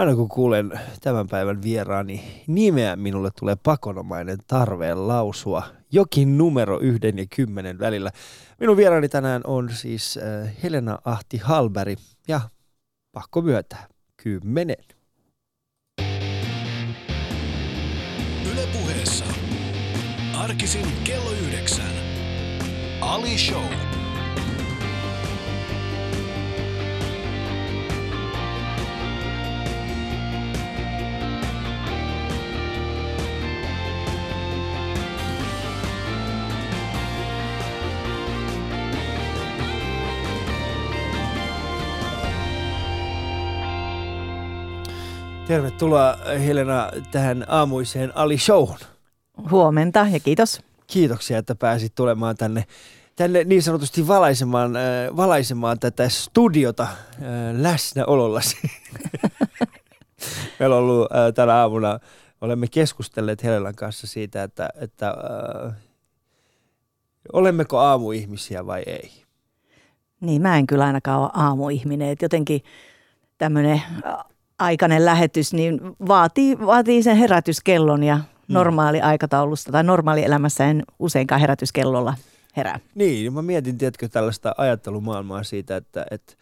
Aina kun kuulen tämän päivän vieraani nimeä, minulle tulee pakonomainen tarve lausua jokin numero yhden ja kymmenen välillä. Minun vieraani tänään on siis äh, Helena Ahti Halberi ja pakko myöntää, kymmenen. Ylepuheessa arkisin kello yhdeksän. Ali Show. Tervetuloa Helena tähän aamuiseen Ali Showhun. Huomenta ja kiitos. Kiitoksia, että pääsit tulemaan tänne, tänne niin sanotusti valaisemaan, äh, valaisemaan tätä studiota äh, läsnäolollasi. Meillä on ollut äh, tänä aamuna, olemme keskustelleet Helenan kanssa siitä, että, että äh, olemmeko aamuihmisiä vai ei. Niin, mä en kyllä ainakaan ole aamuihminen. Et jotenkin tämmöinen aikainen lähetys niin vaatii, vaatii sen herätyskellon ja normaali aikataulusta tai normaali elämässä en useinkaan herätyskellolla herää. Niin, mä mietin, tiedätkö, tällaista ajattelumaailmaa siitä, että, että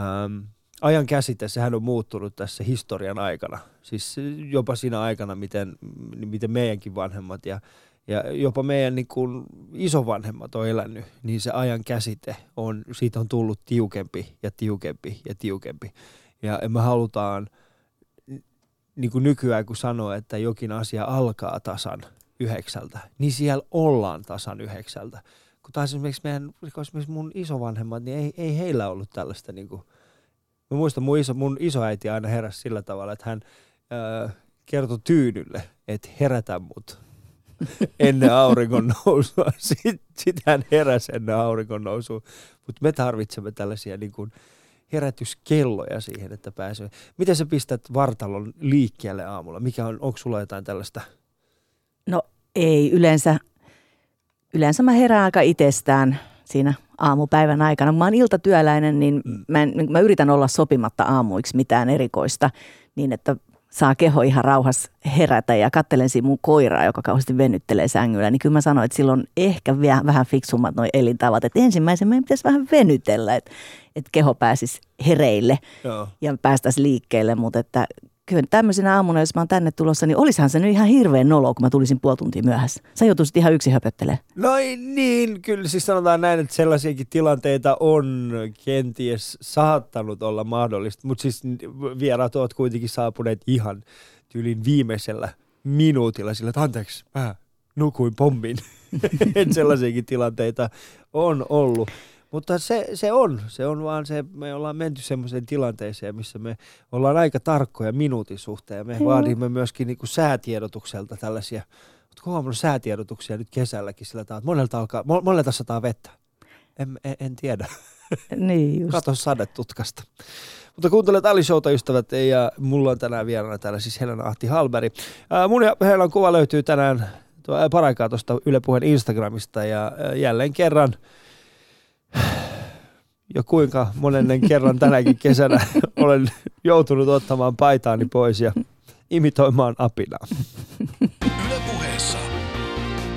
ähm, ajan käsite, sehän on muuttunut tässä historian aikana. Siis jopa siinä aikana, miten, miten meidänkin vanhemmat ja, ja jopa meidän niin kuin isovanhemmat on elänyt, niin se ajan käsite on, siitä on tullut tiukempi ja tiukempi ja tiukempi. Ja me halutaan niin kuin nykyään, kun sanoo, että jokin asia alkaa tasan yhdeksältä, niin siellä ollaan tasan yhdeksältä. Kun taas esimerkiksi, meidän, esimerkiksi mun isovanhemmat, niin ei, ei heillä ollut tällaista niin kuin, Mä muistan, mun, iso, mun isoäiti aina heräsi sillä tavalla, että hän ää, kertoi Tyynylle, että herätä mut ennen auringon nousua. Sitten sit hän heräsi ennen auringon nousua. Mutta me tarvitsemme tällaisia niin kuin, herätyskelloja siihen, että pääsee. Miten sä pistät vartalon liikkeelle aamulla? Mikä on, onko sulla jotain tällaista? No ei, yleensä, yleensä mä herään aika itsestään siinä aamupäivän aikana. Mä oon iltatyöläinen, niin mm. mä, en, mä yritän olla sopimatta aamuiksi mitään erikoista, niin että saa keho ihan rauhassa herätä ja kattelen siinä mun koiraa, joka kauheasti venyttelee sängyllä, niin kyllä mä sanoin, että silloin ehkä vielä vähän fiksummat noin elintavat. Että ensimmäisen meidän pitäisi vähän venytellä, että, että keho pääsisi hereille Joo. ja päästäisiin liikkeelle, mutta että kyllä tämmöisenä aamuna, jos mä oon tänne tulossa, niin olisihan se nyt ihan hirveän nolo, kun mä tulisin puoli tuntia myöhässä. Sä joutuisit ihan yksi höpöttelemään. No niin, kyllä siis sanotaan näin, että sellaisiakin tilanteita on kenties saattanut olla mahdollista, mutta siis vieraat ovat kuitenkin saapuneet ihan tyylin viimeisellä minuutilla sillä, että anteeksi, mä nukuin pommin. sellaisiakin tilanteita on ollut. Mutta se, se on, se on vaan se, me ollaan menty semmoiseen tilanteeseen, missä me ollaan aika tarkkoja minuutin suhteen. Me mm. vaadimme myöskin niin kuin säätiedotukselta tällaisia, oletko huomannut säätiedotuksia nyt kesälläkin sillä tavalla, että monelta, alkaa, monelta sataa vettä. En, en, en tiedä. Niin just. Kato sadetutkasta. Mutta kuuntelet Ali Showta, ystävät, ja mulla on tänään vieraana täällä siis Helena Ahti Halberi. Mun ja Helenan kuva löytyy tänään paraikaa tuosta Yle Puheen Instagramista, ja jälleen kerran – jo kuinka monennen kerran tänäkin kesänä olen joutunut ottamaan paitaani pois ja imitoimaan apinaa. Ylepuheessa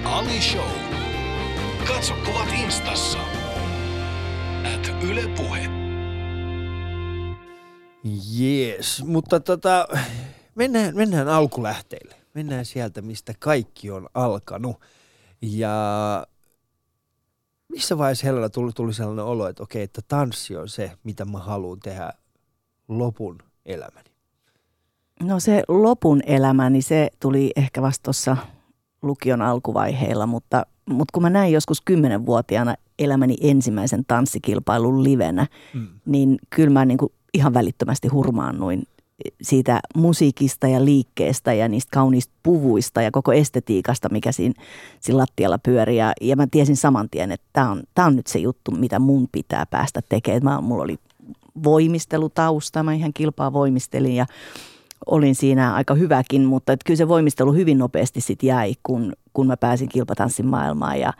Ali Show. Katso kuvat instassa. At Yle Puhe. Jees, mutta tota, mennään, mennään alkulähteille. Mennään sieltä, mistä kaikki on alkanut. Ja missä vaiheessa Helena tuli, tuli sellainen olo, että okei, että tanssi on se, mitä mä haluan tehdä lopun elämäni? No se lopun elämäni, se tuli ehkä vasta tuossa lukion alkuvaiheilla, mutta, mutta kun mä näin joskus kymmenenvuotiaana elämäni ensimmäisen tanssikilpailun livenä, mm. niin kyllä mä niin kuin ihan välittömästi hurmaannuin siitä musiikista ja liikkeestä ja niistä kauniista puvuista ja koko estetiikasta, mikä siinä, siinä lattialla pyörii. Ja, ja mä tiesin saman tien, että tämä on, on nyt se juttu, mitä mun pitää päästä tekemään. Mä, mulla oli voimistelutausta, mä ihan kilpaa voimistelin ja olin siinä aika hyväkin, mutta että kyllä se voimistelu hyvin nopeasti sitten jäi, kun, kun mä pääsin kilpatanssin maailmaan. Ja,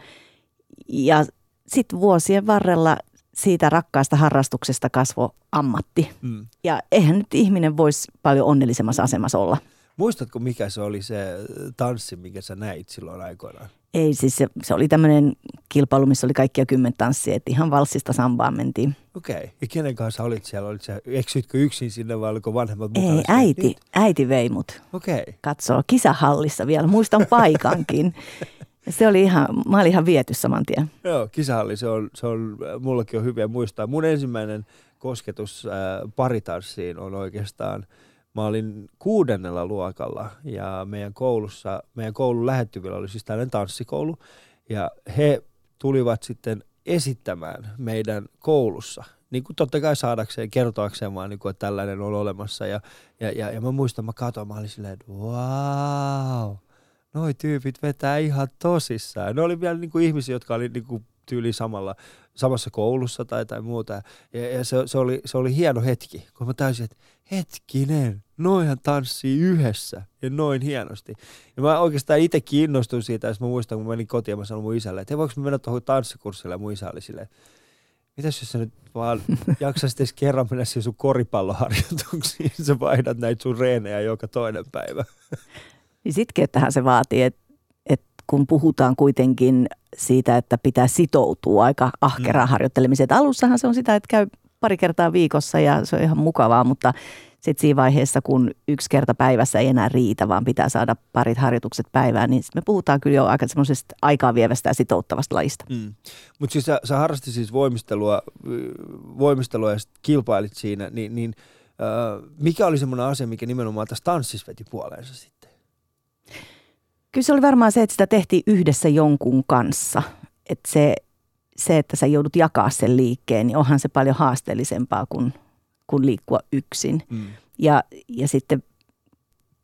ja sitten vuosien varrella siitä rakkaasta harrastuksesta kasvo ammatti. Mm. Ja eihän nyt ihminen voisi paljon onnellisemmassa asemassa olla. Muistatko, mikä se oli se tanssi, mikä sä näit silloin aikoinaan? Ei siis se, se oli tämmöinen kilpailu, missä oli kaikkia kymmen tanssia, että ihan valssista sambaan mentiin. Okei. Okay. Ja kenen kanssa olit siellä? Olit sä, eksytkö yksin sinne vai oliko vanhemmat mukana? Ei, äiti, äiti vei mut. Okei. Okay. Katsoo kisahallissa vielä, muistan paikankin. Se oli ihan, mä olin ihan viety saman tien. Joo, kisahalli, se on, se on, mullakin on hyviä muistaa. Mun ensimmäinen kosketus äh, paritanssiin on oikeastaan, mä olin kuudennella luokalla ja meidän koulussa, meidän koulun lähettyvillä oli siis tällainen tanssikoulu ja he tulivat sitten esittämään meidän koulussa niin kuin totta kai saadakseen, kertoakseen vaan, niin kuin, että tällainen on olemassa. Ja, ja, ja, ja mä muistan, mä katsoin, mä olin silleen, että wow, noi tyypit vetää ihan tosissaan. Ne oli vielä niin kuin ihmisiä, jotka oli niin kuin tyyli samalla, samassa koulussa tai, tai muuta. Ja, ja se, se, oli, se oli hieno hetki, kun mä täysin, että hetkinen, noihan tanssii yhdessä ja noin hienosti. Ja mä oikeastaan itse kiinnostuin siitä, jos mä muistan, kun mä menin kotiin ja mä sanoin mun isälle, että voiko mä mennä tuohon tanssikurssille ja mun isä oli silleen, mitäs jos sä nyt vaan jaksaisit edes kerran mennä siihen sun koripalloharjoituksiin, sä vaihdat näitä sun reenejä joka toinen päivä. Niin sitkeyttähän se vaatii, että et kun puhutaan kuitenkin siitä, että pitää sitoutua aika ahkeraan mm. harjoittelemiseen. Et alussahan se on sitä, että käy pari kertaa viikossa ja se on ihan mukavaa, mutta sitten siinä vaiheessa, kun yksi kerta päivässä ei enää riitä, vaan pitää saada parit harjoitukset päivään, niin me puhutaan kyllä jo aika semmoisesta aikaa vievästä ja sitouttavasta lajista. Mm. Mutta siis sä, sä harrastit siis voimistelua, voimistelua ja kilpailit siinä, niin, niin äh, mikä oli semmoinen asia, mikä nimenomaan tässä tanssissa veti puoleensa sitten? Kyllä se oli varmaan se, että sitä tehtiin yhdessä jonkun kanssa. Että se, se, että sä joudut jakaa sen liikkeen, niin onhan se paljon haasteellisempaa kuin, kuin liikkua yksin. Mm. Ja, ja sitten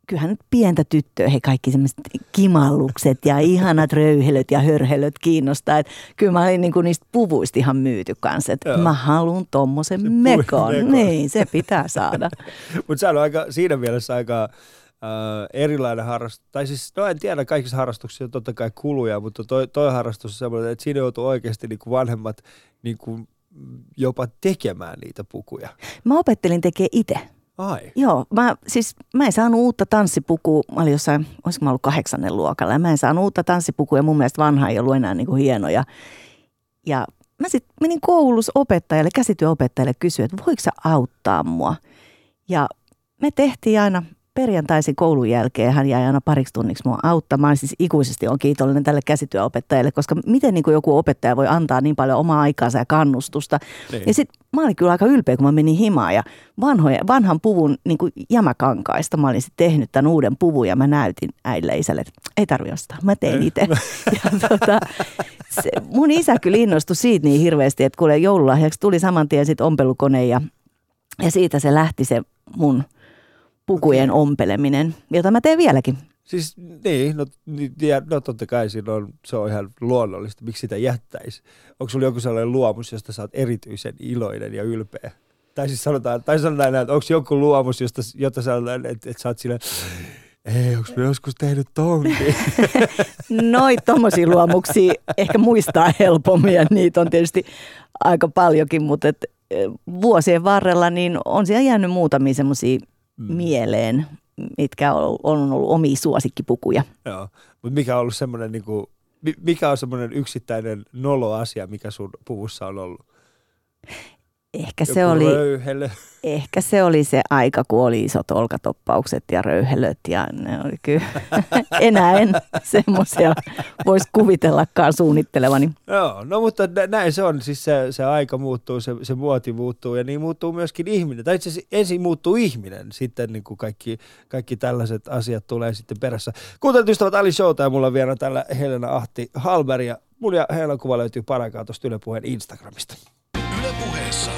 kyllähän nyt pientä tyttöä, he kaikki semmoiset kimallukset ja ihanat röyhelöt ja hörhelöt kiinnostaa. Että kyllä mä olin niinku niistä puvuista ihan myyty kanssa, että mä haluan tommosen mekon. mekon. Niin, se pitää saada. Mutta se on aika, siinä mielessä aika erilainen harrastus. Tai siis, no en tiedä, kaikissa harrastuksissa on totta kai kuluja, mutta toi, toi harrastus on semmoinen, että siinä joutuu oikeasti niin kuin vanhemmat niin kuin jopa tekemään niitä pukuja. Mä opettelin tekemään itse. Ai. Joo, mä, siis mä en saanut uutta tanssipukua, mä olin jossain, olisiko mä ollut kahdeksannen luokalla, ja mä en saanut uutta tanssipukua, ja mun mielestä vanha ei ollut enää niin kuin hieno. Ja, ja mä sitten menin koulussa opettajalle, käsityöopettajalle kysyä, että voiko sä auttaa mua? Ja me tehtiin aina perjantaisin koulun jälkeen hän jäi aina pariksi tunniksi mua auttamaan. Siis ikuisesti on kiitollinen tälle käsityöopettajalle, koska miten niin kuin joku opettaja voi antaa niin paljon omaa aikaansa ja kannustusta. Niin. Ja sitten mä olin kyllä aika ylpeä, kun mä menin himaan ja vanhoja, vanhan puvun niin kuin jämäkankaista mä olin sitten tehnyt tämän uuden puvun ja mä näytin äidille isälle, että ei tarvi ostaa, mä tein itse. ja tota, se, mun isä kyllä innostui siitä niin hirveästi, että kuule joululahjaksi tuli saman tien sitten ompelukone ja, ja siitä se lähti se mun – pukujen ompeleminen, jota mä teen vieläkin. Siis niin, no, ja, no totta kai siinä on, se on ihan luonnollista, miksi sitä jättäisi. Onko sulla joku sellainen luomus, josta sä oot erityisen iloinen ja ylpeä? Tai siis sanotaan, tai sanotaan näin, että onko joku luomus, josta, jota sanotaan, että, että sä oot silleen, ei, onko me joskus tehnyt tonkin? Noit tommosia luomuksia ehkä muistaa helpommin ja niitä on tietysti aika paljonkin, mutta et, eh, vuosien varrella niin on siellä jäänyt muutamia semmoisia mm. Mieleen, mitkä on, on ollut omia suosikkipukuja. Joo, mutta mikä on ollut semmoinen, niin kuin, mikä on semmoinen yksittäinen nolo asia, mikä sun puvussa on ollut? Ehkä se, oli, ehkä se oli se aika, kun oli isot olkatoppaukset ja röyhelöt ja ne oli kyllä, enää en semmoisia voisi kuvitellakaan suunnittelevani. Joo, no mutta näin se on, siis se, se aika muuttuu, se, se muoti muuttuu ja niin muuttuu myöskin ihminen. Tai itse asiassa ensin muuttuu ihminen, sitten niin kuin kaikki, kaikki tällaiset asiat tulee sitten perässä. Kuuntelut ystävät Ali Showta ja mulla on vielä tällä Helena Ahti Halberg ja mun ja Helenan kuva löytyy paraikaa tuosta Yle Puheen Instagramista. Ylepuheessa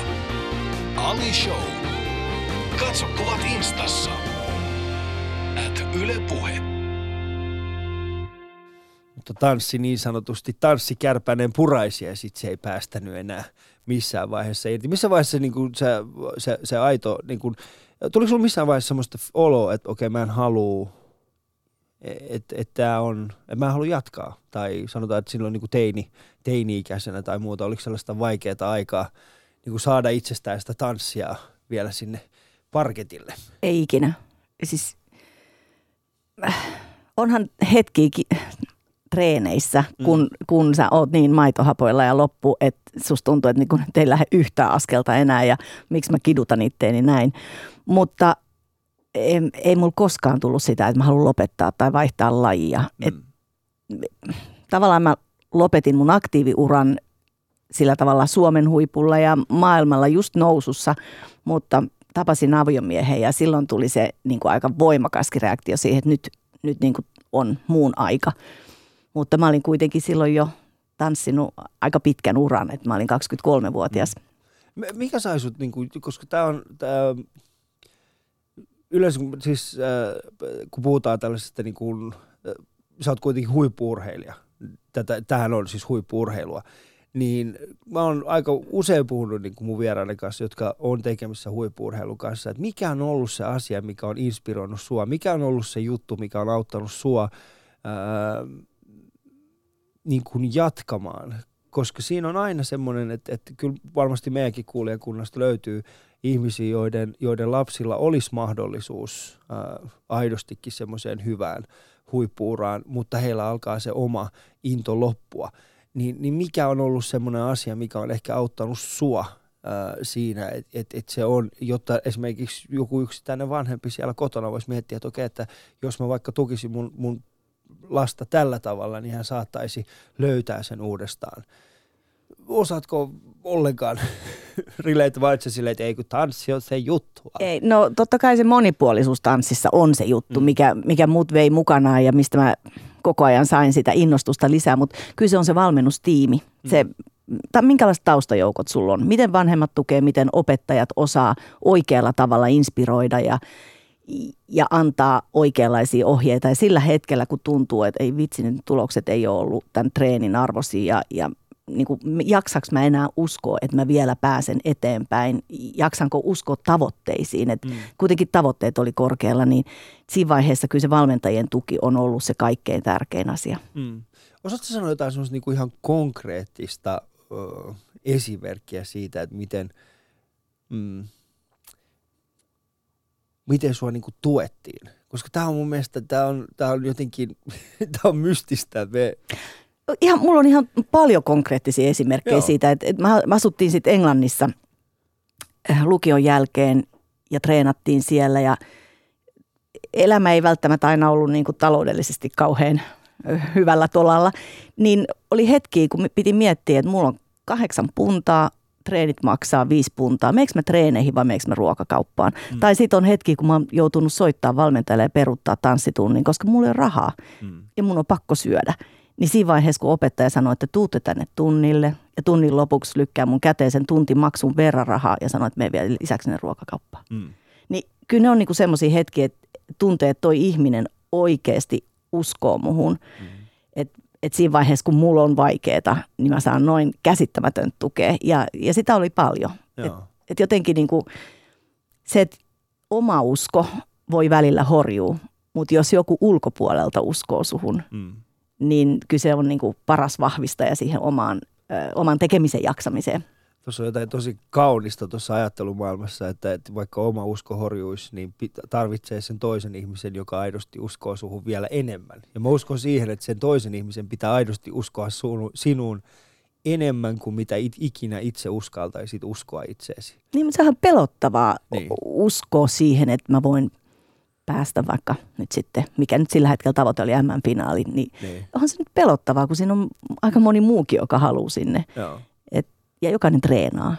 Ali Show. Katso kuvat instassa. At Yle Puhe. Mutta tanssi niin sanotusti, tanssi kärpäinen puraisi ja sitten se ei päästänyt enää missään vaiheessa irti. Missä vaiheessa niin kuin se, se, se aito, niin kuin, tuliko sinulla missään vaiheessa semmoista oloa, että okei mä en halua että et tämä on, että mä haluan jatkaa. Tai sanotaan, että silloin niin kuin teini, teini-ikäisenä tai muuta, oliko sellaista vaikeaa aikaa niin kuin saada itsestään sitä tanssia vielä sinne parketille? Ei ikinä. Siis onhan hetki treeneissä, mm. kun, mm. kun sä oot niin maitohapoilla ja loppu, että susta tuntuu, että niin ei lähde yhtään askelta enää ja miksi mä kidutan itteeni näin. Mutta ei, ei mulla koskaan tullut sitä, että mä haluan lopettaa tai vaihtaa lajia. Mm. Et, tavallaan mä lopetin mun aktiiviuran sillä tavalla Suomen huipulla ja maailmalla just nousussa, mutta tapasin aviomiehen ja silloin tuli se niin kuin aika voimakaskin reaktio siihen, että nyt, nyt niin kuin on muun aika. Mutta mä olin kuitenkin silloin jo tanssinut aika pitkän uran, että mä olin 23-vuotias. Mikä sai sut, niin kuin, koska tämä on, tää, yleensä siis äh, kun puhutaan tällaisesta, niin kuin, äh, sä oot kuitenkin huippuurheilija, Tätä, tämähän on siis huippuurheilua, niin mä oon aika usein puhunut niin kuin mun vieraiden kanssa, jotka on tekemissä huippuurheilun kanssa, että mikä on ollut se asia, mikä on inspiroinut sua, mikä on ollut se juttu, mikä on auttanut sua ää, niin kuin jatkamaan, koska siinä on aina semmoinen, että, että kyllä varmasti meidänkin kuulijakunnasta löytyy ihmisiä, joiden, joiden lapsilla olisi mahdollisuus ää, aidostikin semmoiseen hyvään huippuuraan, mutta heillä alkaa se oma into loppua. Niin, niin mikä on ollut semmoinen asia, mikä on ehkä auttanut sua ää, siinä, että et, et se on, jotta esimerkiksi joku yksittäinen vanhempi siellä kotona voisi miettiä, että okei, että jos mä vaikka tukisin mun, mun lasta tällä tavalla, niin hän saattaisi löytää sen uudestaan. Osaatko ollenkaan relate vai silleen, että ei kun tanssi on se juttu? Ei, no totta kai se monipuolisuus tanssissa on se juttu, mm. mikä, mikä mut vei mukanaan ja mistä mä koko ajan sain sitä innostusta lisää, mutta kyllä se on se valmennustiimi. Mm. Se, tai minkälaiset taustajoukot sulla on? Miten vanhemmat tukee, miten opettajat osaa oikealla tavalla inspiroida ja, ja antaa oikeanlaisia ohjeita. Ja sillä hetkellä, kun tuntuu, että ei vitsi, niin tulokset ei ole ollut tämän treenin arvoisia ja, ja niin kuin, jaksaks mä enää uskoa, että mä vielä pääsen eteenpäin, jaksanko uskoa tavoitteisiin, että mm. kuitenkin tavoitteet oli korkealla, niin siinä vaiheessa kyllä se valmentajien tuki on ollut se kaikkein tärkein asia. Mm. Osaatko sanoa jotain semmoista niin kuin ihan konkreettista ö, esimerkkiä siitä, että miten, mm, miten sua niin kuin tuettiin? Koska tämä on mun mielestä, tämä on, tämä on jotenkin, tämä on mystistä. Me ihan, mulla on ihan paljon konkreettisia esimerkkejä Joo. siitä, että, että mä, mä asuttiin sitten Englannissa äh, lukion jälkeen ja treenattiin siellä ja elämä ei välttämättä aina ollut niin kuin taloudellisesti kauhean hyvällä tolalla, niin oli hetki, kun piti miettiä, että mulla on kahdeksan puntaa, treenit maksaa viisi puntaa. Meekö mä treeneihin vai meekö mä ruokakauppaan? Mm. Tai sitten on hetki, kun mä oon joutunut soittaa valmentajalle ja peruuttaa tanssitunnin, koska mulla ei ole rahaa mm. ja mun on pakko syödä. Niin siinä vaiheessa, kun opettaja sanoi, että tuutte tänne tunnille ja tunnin lopuksi lykkää mun käteen sen tuntimaksun verran rahaa ja sanoi, että me vielä lisäksi sinne ruokakauppaan. Mm. Niin kyllä ne on niinku semmoisia hetkiä, että tuntee, että toi ihminen oikeasti uskoo muhun. Mm. Että et siinä vaiheessa, kun mulla on vaikeaa, niin mä saan noin käsittämätön tukea. Ja, ja sitä oli paljon. Että et jotenkin niinku, se, että oma usko voi välillä horjua, mutta jos joku ulkopuolelta uskoo suhun, mm niin kyse on niin kuin paras vahvistaja siihen omaan, ö, oman tekemisen jaksamiseen. Tuossa on jotain tosi kaunista tuossa ajattelumaailmassa, että, että vaikka oma usko horjuisi, niin tarvitsee sen toisen ihmisen, joka aidosti uskoo suhun vielä enemmän. Ja mä uskon siihen, että sen toisen ihmisen pitää aidosti uskoa sunu, sinuun enemmän kuin mitä it, ikinä itse uskaltaisit uskoa itseesi. Niin, mutta sehän on pelottavaa niin. uskoa siihen, että mä voin päästä vaikka nyt sitten, mikä nyt sillä hetkellä tavoite oli M-finaali, niin, niin onhan se nyt pelottavaa, kun siinä on aika moni muukin, joka haluaa sinne. Joo. Et, ja jokainen treenaa.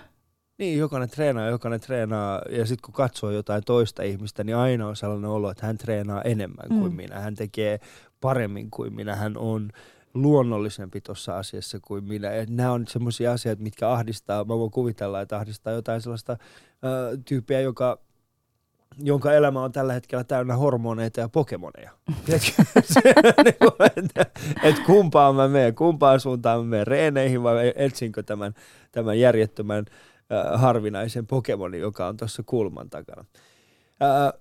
Niin, jokainen treenaa, jokainen treenaa. Ja sitten kun katsoo jotain toista ihmistä, niin aina on sellainen olo, että hän treenaa enemmän mm. kuin minä. Hän tekee paremmin kuin minä. Hän on luonnollisempi tuossa asiassa kuin minä. Ja nämä on semmoisia asioita, mitkä ahdistaa. Mä voin kuvitella, että ahdistaa jotain sellaista äh, tyyppiä, joka jonka elämä on tällä hetkellä täynnä hormoneita ja pokemoneja. Niinku, että et kumpaan mä menen, kumpaan suuntaan mä menen, reeneihin vai etsinkö tämän, tämän järjettömän äh, harvinaisen pokemonin, joka on tuossa kulman takana.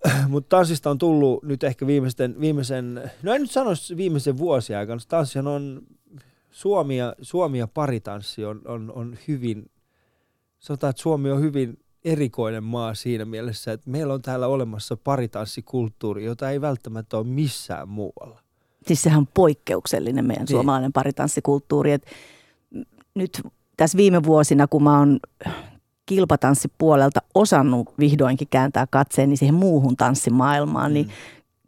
Äh, mutta tanssista on tullut nyt ehkä viimeisten, viimeisen, no en nyt sanoisi viimeisen vuosien aikana, tanssihan on, Suomi ja, Suomi ja paritanssi on, on, on hyvin, sanotaan, että Suomi on hyvin erikoinen maa siinä mielessä, että meillä on täällä olemassa paritanssikulttuuri, jota ei välttämättä ole missään muualla. Siis sehän on poikkeuksellinen meidän niin. suomalainen paritanssikulttuuri. Et nyt tässä viime vuosina, kun mä oon kilpatanssipuolelta osannut vihdoinkin kääntää katseeni siihen muuhun tanssimaailmaan, niin mm. niin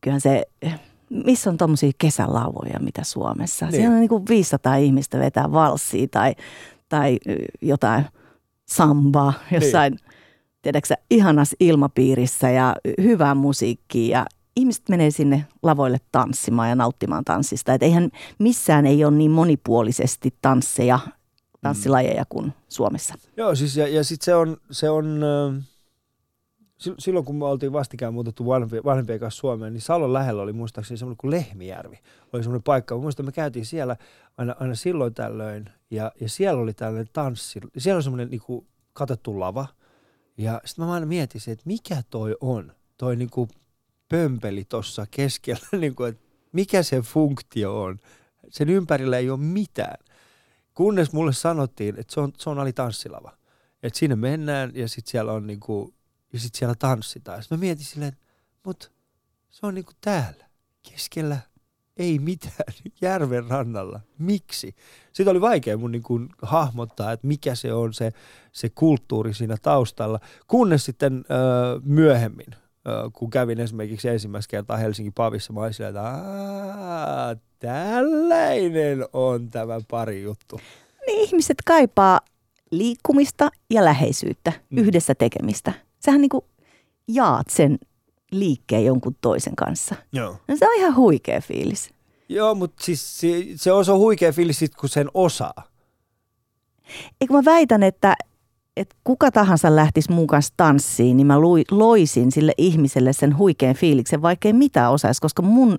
kyllähän se, missä on tuommoisia kesälauvoja, mitä Suomessa? Niin. Siellä on niin kuin 500 ihmistä vetää valssia tai, tai jotain sambaa jossain, niin. Tiedätkö ihanas ilmapiirissä ja hyvää musiikkia ja ihmiset menee sinne lavoille tanssimaan ja nauttimaan tanssista. Et eihän missään ei ole niin monipuolisesti tansseja tanssilajeja kuin Suomessa. Joo, siis ja, ja sitten se on, se on äh, silloin kun me oltiin vastikään muutettu vanhempien, vanhempien kanssa Suomeen, niin Salon lähellä oli muistaakseni semmoinen kuin Lehmijärvi. Oli semmoinen paikka. Muistan, me käytiin siellä aina, aina silloin tällöin ja, ja siellä oli tällainen tanssi. Siellä oli semmoinen niin katettu lava. Ja sitten mä aina mietin, että mikä toi on, toi niin kuin pömpeli tuossa keskellä, niin kuin, että mikä se funktio on. Sen ympärillä ei ole mitään. Kunnes mulle sanottiin, että se on, se on alitanssilava. Että sinne mennään ja sitten siellä on niinku, ja sit siellä tanssitaan. Sitten mä mietin silleen, mutta se on niinku täällä, keskellä, ei mitään, järven rannalla. Miksi? Sitten oli vaikea mun niinku hahmottaa, että mikä se on se, se kulttuuri siinä taustalla. Kunnes sitten öö, myöhemmin, öö, kun kävin esimerkiksi ensimmäistä kertaa Helsingin pavissa, mä olin silleen, että tällainen on tämä pari juttu. Niin ihmiset kaipaa liikkumista ja läheisyyttä, mm. yhdessä tekemistä. Sähän niin kuin jaat sen liikkeen jonkun toisen kanssa. Joo. No se on ihan huikea fiilis. Joo, mutta siis se, se on, se on huikea fiilis sit, kun sen osaa. Eikö mä väitän, että, että kuka tahansa lähtisi mun kanssa tanssiin, niin mä loisin sille ihmiselle sen huikean fiiliksen, vaikka ei mitään osaisi, koska mun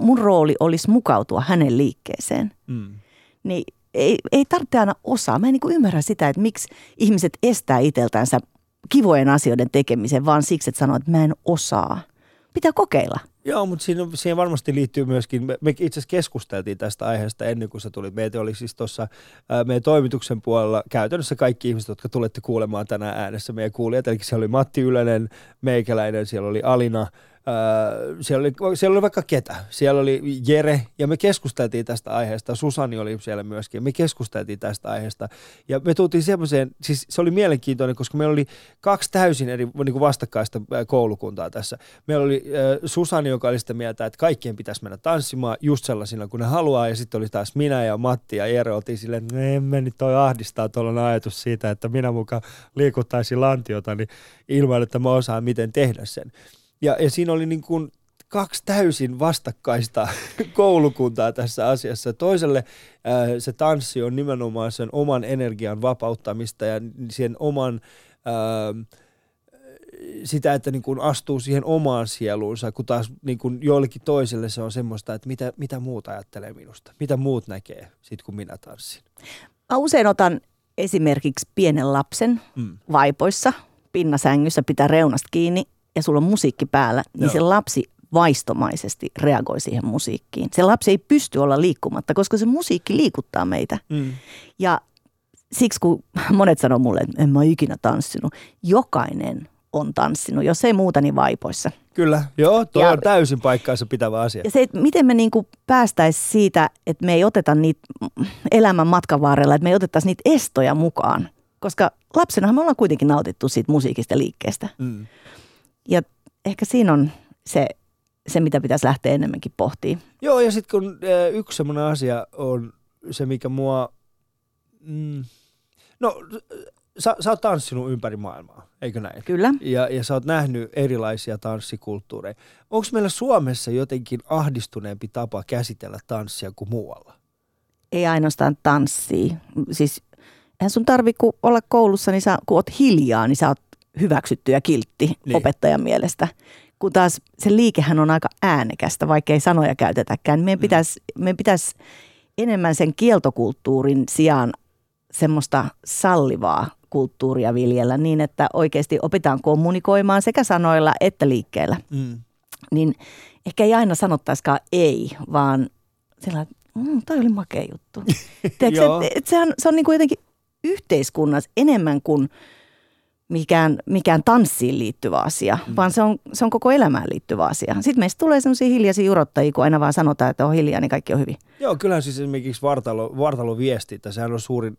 mun rooli olisi mukautua hänen liikkeeseen. Mm. Niin ei, ei tarvitse aina osaa. Mä en niin ymmärrä sitä, että miksi ihmiset estää itseltänsä kivojen asioiden tekemisen vaan siksi, että sanoo, että mä en osaa. Pitää kokeilla. Joo, mutta siinä, siihen varmasti liittyy myöskin, me, itse asiassa keskusteltiin tästä aiheesta ennen kuin sä tulit. Meitä oli siis tuossa meidän toimituksen puolella käytännössä kaikki ihmiset, jotka tulette kuulemaan tänään äänessä meidän kuulijat. Eli siellä oli Matti Ylönen, meikäläinen, siellä oli Alina, siellä, oli, siellä oli vaikka ketä. Siellä oli Jere ja me keskusteltiin tästä aiheesta. Susani oli siellä myöskin. Me keskusteltiin tästä aiheesta. Ja me tultiin semmoiseen, siis se oli mielenkiintoinen, koska meillä oli kaksi täysin eri niin kuin vastakkaista koulukuntaa tässä. Meillä oli äh, Susani, joka oli sitä mieltä, että kaikkien pitäisi mennä tanssimaan just sellaisina kuin ne haluaa. Ja sitten oli taas minä ja Matti ja Jere oltiin silleen, että emme nyt toi ahdistaa tuollainen ajatus siitä, että minä mukaan liikuttaisin lantiota niin ilman, että mä osaan miten tehdä sen. Ja, ja siinä oli niin kuin kaksi täysin vastakkaista koulukuntaa tässä asiassa. Toiselle ää, äh, se tanssi on nimenomaan sen oman energian vapauttamista ja sen oman... Ää, ähm, sitä, että niin kuin astuu siihen omaan sieluunsa, kun taas niin kuin joillekin toiselle se on semmoista, että mitä, mitä muut ajattelee minusta, mitä muut näkee sit kun minä tanssin. Mä usein otan esimerkiksi pienen lapsen mm. vaipoissa, pinnasängyssä pitää reunasta kiinni ja sulla on musiikki päällä, niin Joo. se lapsi vaistomaisesti reagoi siihen musiikkiin. Se lapsi ei pysty olla liikkumatta, koska se musiikki liikuttaa meitä. Mm. Ja siksi kun monet sanoo mulle, että en mä ikinä tanssinut, jokainen on tanssinut, jos ei muuta, niin vaipoissa. Kyllä, joo, tuo ja, on täysin paikkaansa pitävä asia. Ja se, että miten me niinku päästäisiin siitä, että me ei oteta niitä elämän matkan varrella, että me ei otettaisi niitä estoja mukaan. Koska lapsenahan me ollaan kuitenkin nautittu siitä musiikista liikkeestä. Mm. Ja ehkä siinä on se, se mitä pitäisi lähteä enemmänkin pohtimaan. Joo, ja sitten kun yksi semmoinen asia on se, mikä mua... Mm, no, sä, sä oot tanssinut ympäri maailmaa, eikö näin? Kyllä. Ja, ja sä oot nähnyt erilaisia tanssikulttuureja. Onko meillä Suomessa jotenkin ahdistuneempi tapa käsitellä tanssia kuin muualla? Ei ainoastaan tanssia. Siis eihän sun tarvi, kun olla koulussa, niin sä, kun oot hiljaa, niin sä oot hyväksytty ja kiltti niin. opettajan mielestä. Kun taas se liikehän on aika äänekästä, vaikka ei sanoja käytetäkään. Meidän mm. pitäisi, meidän pitäisi enemmän sen kieltokulttuurin sijaan semmoista sallivaa kulttuuria viljellä niin, että oikeasti opitaan kommunikoimaan sekä sanoilla että liikkeellä. Mm. Niin ehkä ei aina sanottaisikaan ei, vaan sillä mm, toi oli makea juttu. Tiedätkö, et, et sehän, se on niin kuin jotenkin yhteiskunnassa enemmän kuin mikään, mikään tanssiin liittyvä asia, mm. vaan se on, se on koko elämään liittyvä asia. Sitten meistä tulee sellaisia hiljaisia jurottajia, kun aina vaan sanotaan, että on hiljaa, niin kaikki on hyvin. Joo, kyllähän siis esimerkiksi vartalo, vartaloviestintä, sehän on suurin,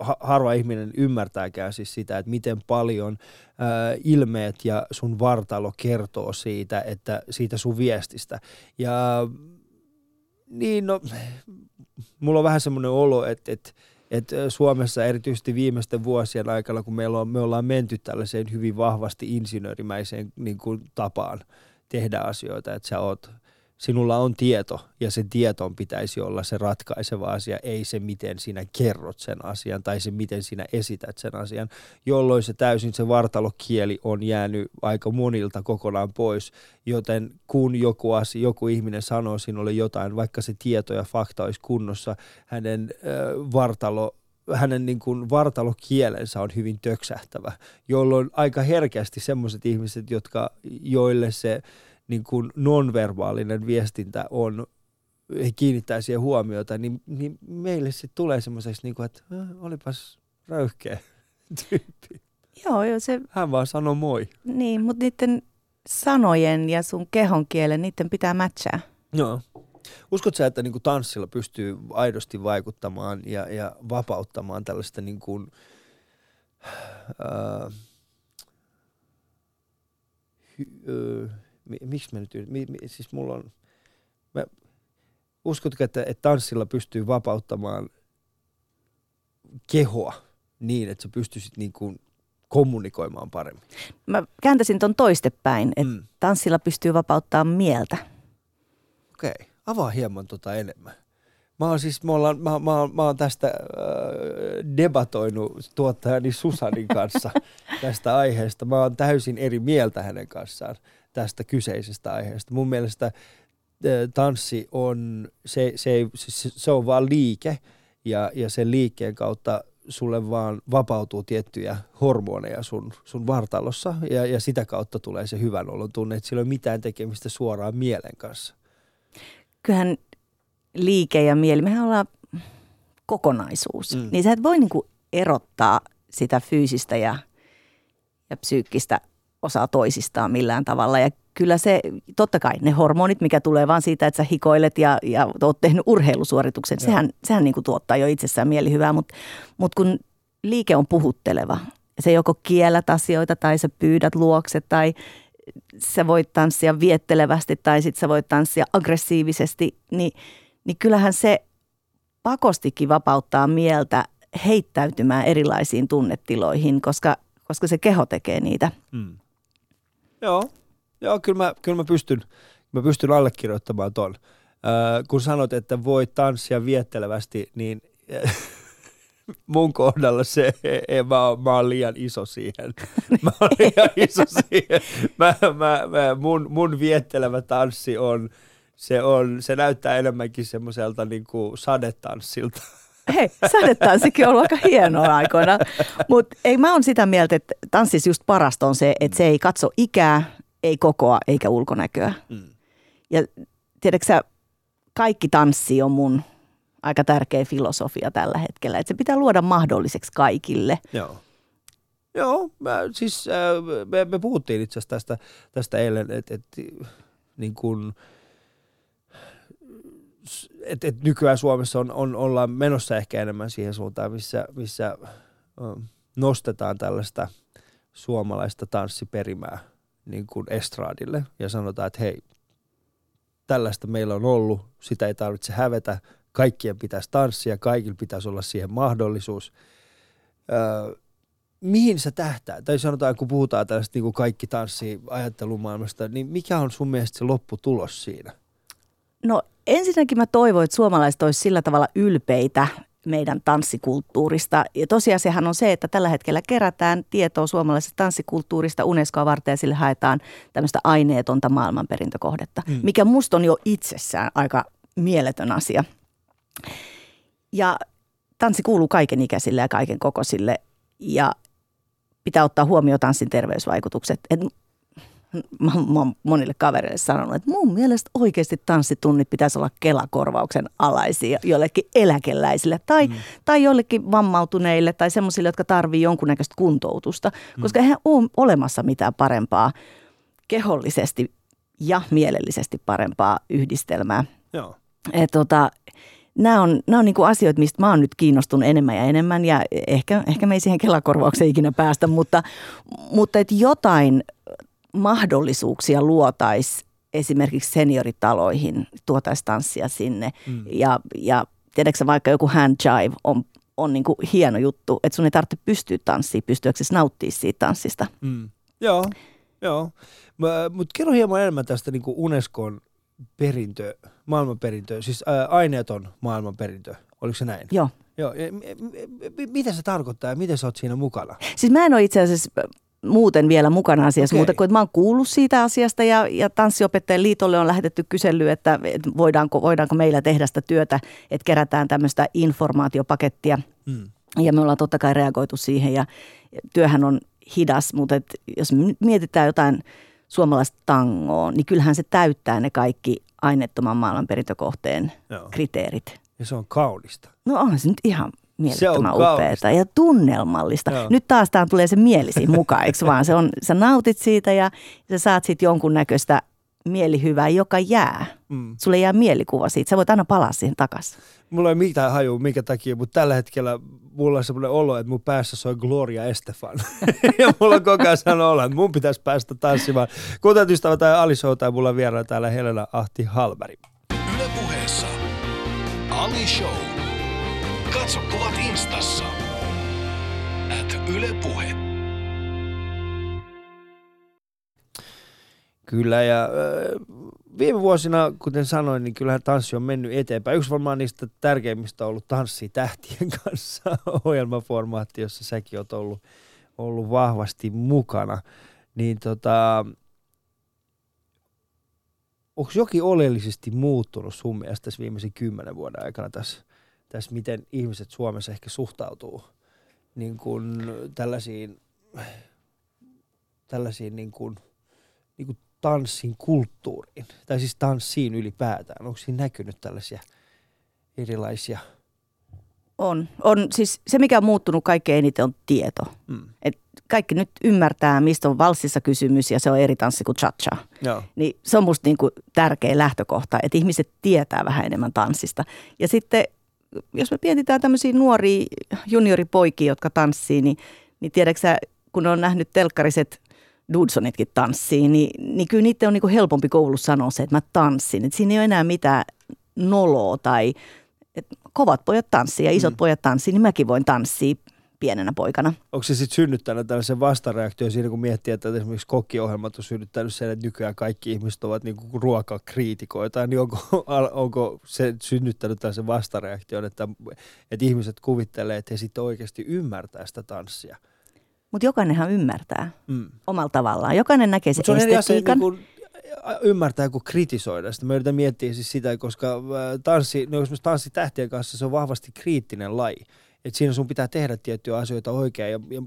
ha- harva ihminen ymmärtääkään siis sitä, että miten paljon äh, ilmeet ja sun vartalo kertoo siitä, että siitä sun viestistä. Ja niin no, mulla on vähän semmoinen olo, että, että että Suomessa erityisesti viimeisten vuosien aikana, kun meillä on, me ollaan menty tällaiseen hyvin vahvasti insinöörimäiseen niin kuin tapaan tehdä asioita, että sä oot, sinulla on tieto ja sen tieton pitäisi olla se ratkaiseva asia, ei se miten sinä kerrot sen asian tai se miten sinä esität sen asian, jolloin se täysin se vartalokieli on jäänyt aika monilta kokonaan pois, joten kun joku asia, joku ihminen sanoo sinulle jotain, vaikka se tieto ja fakta olisi kunnossa, hänen äh, vartalo hänen niin kuin vartalokielensä on hyvin töksähtävä, jolloin aika herkästi semmoiset ihmiset, jotka, joille se niin kuin nonverbaalinen viestintä on, he kiinnittää siihen huomiota, niin, niin meille sitten tulee semmoiseksi, niin kuin, että äh, olipas röyhkeä tyyppi. Joo, joo, se, Hän vaan sanoi moi. niin, mutta niiden sanojen ja sun kehon kielen, niiden pitää matchaa. Joo. Uskotko sä, että niin kuin tanssilla pystyy aidosti vaikuttamaan ja, ja vapauttamaan tällaista niin kuin, äh, hy, äh, miksi mä nyt, mi, mi, siis mulla on, mä, uskotko, että, että tanssilla pystyy vapauttamaan kehoa niin, että sä pystyisit niin kuin kommunikoimaan paremmin? Mä kääntäisin ton toistepäin, että Mm. tanssilla pystyy vapauttaa mieltä. Okei, avaa hieman tota enemmän. Mä oon siis, mä, ollaan, mä, mä, mä oon tästä äh, debatoinut tuottajani Susanin kanssa tästä aiheesta. Mä oon täysin eri mieltä hänen kanssaan tästä kyseisestä aiheesta. Mun mielestä tanssi on, se, se, ei, se, se on vaan liike ja, ja sen liikkeen kautta sulle vaan vapautuu tiettyjä hormoneja sun, sun vartalossa ja, ja sitä kautta tulee se hyvän olon tunne, että sillä ei ole mitään tekemistä suoraan mielen kanssa. Kyllähän liike ja mieli, mehän ollaan kokonaisuus. Mm. Niin sä et voi niinku erottaa sitä fyysistä ja, ja psyykkistä osaa toisistaan millään tavalla. Ja kyllä se, totta kai ne hormonit, mikä tulee vaan siitä, että sä hikoilet ja, ja oot tehnyt urheilusuorituksen, Joo. sehän, sehän niinku tuottaa jo itsessään mielihyvää. Mutta mut kun liike on puhutteleva, se joko kiellät asioita tai sä pyydät luokse tai sä voit tanssia viettelevästi tai sitten sä voit tanssia aggressiivisesti, niin, niin kyllähän se pakostikin vapauttaa mieltä heittäytymään erilaisiin tunnetiloihin, koska, koska se keho tekee niitä. Mm. Joo, Joo kyllä, mä, kyllä mä, pystyn, mä pystyn allekirjoittamaan ton. Öö, kun sanot, että voi tanssia viettelevästi, niin mun kohdalla se, ei, mä, oon, mä oon liian iso siihen. Mä oon liian iso siihen. Mä, mä, mä, mun, mun viettelevä tanssi on, se, on, se näyttää enemmänkin semmoiselta niin sadetanssilta. Hei, sadetanssikin on ollut aika hienoa aikoina. Mutta ei mä oon sitä mieltä, että tanssissa just parasta on se, että se ei katso ikää, ei kokoa eikä ulkonäköä. Mm. Ja tiedätkö sä, kaikki tanssi on mun aika tärkeä filosofia tällä hetkellä. Että se pitää luoda mahdolliseksi kaikille. Joo. Joo, mä, siis äh, me, me puhuttiin itse asiassa tästä, tästä eilen, että et, niin kun, et, et nykyään Suomessa on, on, ollaan menossa ehkä enemmän siihen suuntaan, missä, missä ähm, nostetaan tällaista suomalaista tanssiperimää niin kuin estraadille ja sanotaan, että hei, tällaista meillä on ollut, sitä ei tarvitse hävetä, kaikkien pitäisi tanssia, kaikilla pitäisi olla siihen mahdollisuus. Öö, mihin sä tähtää? Tai sanotaan, kun puhutaan tällaista niin kuin kaikki tanssii ajattelumaailmasta, niin mikä on sun mielestä se lopputulos siinä? No ensinnäkin mä toivon, että suomalaiset olisivat sillä tavalla ylpeitä meidän tanssikulttuurista. Ja tosiasiahan on se, että tällä hetkellä kerätään tietoa suomalaisesta tanssikulttuurista Unescoa varten ja sille haetaan tämmöistä aineetonta maailmanperintökohdetta, Mm. mm. mikä musta on jo itsessään aika mieletön asia. Ja tanssi kuuluu kaiken ikäisille ja kaiken kokoisille. Ja pitää ottaa huomioon tanssin terveysvaikutukset. Et mä, mä oon monille kavereille sanonut, että mun mielestä oikeasti tanssitunnit pitäisi olla Kelakorvauksen alaisia jollekin eläkeläisille tai, mm. tai jollekin vammautuneille tai semmoisille, jotka tarvii jonkunnäköistä kuntoutusta, mm. koska eihän ole olemassa mitään parempaa kehollisesti ja mielellisesti parempaa yhdistelmää. Joo. Et tota, nämä on, nämä on niin kuin asioita, mistä mä oon nyt kiinnostunut enemmän ja enemmän ja ehkä, ehkä me ei siihen Kelakorvaukseen ikinä päästä, mutta, mutta et jotain mahdollisuuksia luotaisi esimerkiksi senioritaloihin, tuotaisi tanssia sinne. Mm. Ja, ja tiedätkö vaikka joku hand jive on, on niin kuin hieno juttu, että sun ei tarvitse pystyä tanssiin, pystyäksesi nauttia siitä tanssista. Mm. Joo, joo. Mutta kerro hieman enemmän tästä niin kuin Unescon perintö, maailmanperintö, siis ää, aineeton maailmanperintö. Oliko se näin? Joo. Joo. Mitä se tarkoittaa ja miten sä oot siinä mukana? Siis mä en ole itse asiassa muuten vielä mukana asiassa, okay. mutta kun mä oon kuullut siitä asiasta ja, ja tanssiopettajien liitolle on lähetetty kysely, että, että voidaanko, voidaanko meillä tehdä sitä työtä, että kerätään tämmöistä informaatiopakettia. Hmm. Ja me ollaan totta kai reagoitu siihen ja työhän on hidas, mutta et jos mietitään jotain suomalaista tangoa, niin kyllähän se täyttää ne kaikki aineettoman maailmanperintökohteen Joo. kriteerit. Ja se on kaunista. No on se nyt ihan mielettömän upeata ja tunnelmallista. Joo. Nyt taas tämä tulee se mielisi mukaan, eikö vaan? Se on, sä nautit siitä ja sä saat sitten jonkunnäköistä mielihyvää, joka jää. Mm. Sulle jää mielikuva siitä. Sä voit aina palaa siihen takaisin. Mulla ei mitään haju, minkä takia, mutta tällä hetkellä mulla on semmoinen olo, että mun päässä soi Gloria Estefan. ja mulla on koko ajan sanonut olla, että mun pitäisi päästä tanssimaan. Kuten ystävä tai Ali Show tai mulla vieraana täällä Helena Ahti Halberi. Yle puheessa Ali Show. Katso kuvat instassa. At Yle Puhe. Kyllä ja viime vuosina, kuten sanoin, niin kyllähän tanssi on mennyt eteenpäin. Yksi varmaan niistä tärkeimmistä on ollut Tanssi tähtien kanssa ohjelmaformaatti, jossa säkin oot ollut, ollut vahvasti mukana. Niin tota, onko jokin oleellisesti muuttunut sun mielestä tässä viimeisen kymmenen vuoden aikana tässä, tässä miten ihmiset Suomessa ehkä suhtautuu niin kuin tällaisiin, tällaisiin niin kuin, niin kuin tanssin kulttuuriin, tai siis tanssiin ylipäätään? Onko siinä näkynyt tällaisia erilaisia? On. on siis se, mikä on muuttunut kaikkein eniten, on tieto. Mm. Et kaikki nyt ymmärtää, mistä on valssissa kysymys, ja se on eri tanssi kuin cha-cha. Joo. Niin se on musta niinku tärkeä lähtökohta, että ihmiset tietää vähän enemmän tanssista. Ja sitten, jos me mietitään tämmöisiä nuoria junioripoikia, jotka tanssii, niin, niin tiedätkö kun on nähnyt telkkariset Dudsonitkin tanssii, niin, niin kyllä niiden on niin helpompi koulussa sanoa se, että mä tanssin. Et siinä ei ole enää mitään noloa tai että kovat pojat tanssii ja isot mm. pojat tanssii, niin mäkin voin tanssia pienenä poikana. Onko se sitten synnyttänyt tällaisen vastareaktion siinä, kun miettii, että esimerkiksi kokkiohjelmat on synnyttänyt sen, että nykyään kaikki ihmiset ovat niinku ruokakriitikoita, niin onko, onko se synnyttänyt tällaisen vastareaktion, että, että ihmiset kuvittelee, että he sitten oikeasti ymmärtää sitä tanssia? Mutta jokainenhan ymmärtää mm. omalla tavallaan. Jokainen näkee se, se on estetiikan. Eri asia, niin ymmärtää kuin kritisoida sitä. Mä yritän miettiä siis sitä, koska tanssi, no esimerkiksi tanssi tähtien kanssa se on vahvasti kriittinen laji. Et siinä sun pitää tehdä tiettyjä asioita oikein. Ja, ja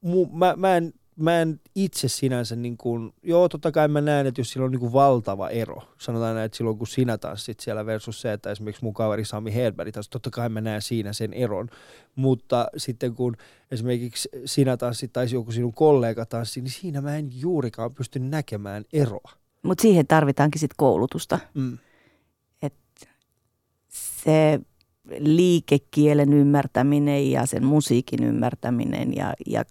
mu, mä, mä en mä en itse sinänsä, niin kuin, joo totta kai mä näen, että jos sillä on niin kuin valtava ero, sanotaan näin, että silloin kun sinä tanssit siellä versus se, että esimerkiksi mun kaveri Sami Hedberg tanssi, totta kai mä näen siinä sen eron, mutta sitten kun esimerkiksi sinä tanssit tai joku sinun kollega tanssi, niin siinä mä en juurikaan pysty näkemään eroa. Mutta siihen tarvitaankin sitten koulutusta. Mm. Et se liikekielen ymmärtäminen ja sen musiikin ymmärtäminen ja, ja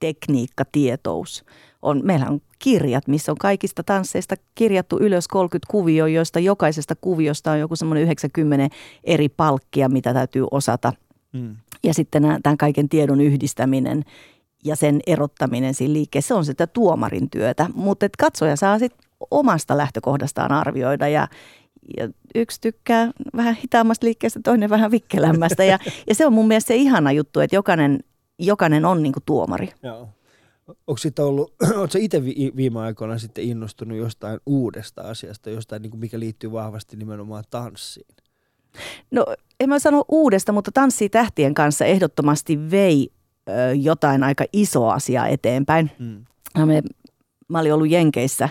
tekniikkatietous. On, meillä on kirjat, missä on kaikista tansseista kirjattu ylös 30 kuvio, joista jokaisesta kuviosta on joku semmoinen 90 eri palkkia, mitä täytyy osata. Mm. Ja sitten tämän kaiken tiedon yhdistäminen ja sen erottaminen siinä liikkeessä, se on sitä tuomarin työtä. Mutta katsoja saa sitten omasta lähtökohdastaan arvioida ja, ja yksi tykkää vähän hitaammasta liikkeestä, toinen vähän vikkelämmästä. Ja, ja se on mun mielestä se ihana juttu, että jokainen jokainen on niin kuin tuomari. Joo. Onko sitten ollut, oletko itse viime aikoina sitten innostunut jostain uudesta asiasta, jostain niin kuin mikä liittyy vahvasti nimenomaan tanssiin? No en mä sano uudesta, mutta Tanssii tähtien kanssa ehdottomasti vei ö, jotain aika isoa asiaa eteenpäin. Mm. Me, mä olin ollut Jenkeissä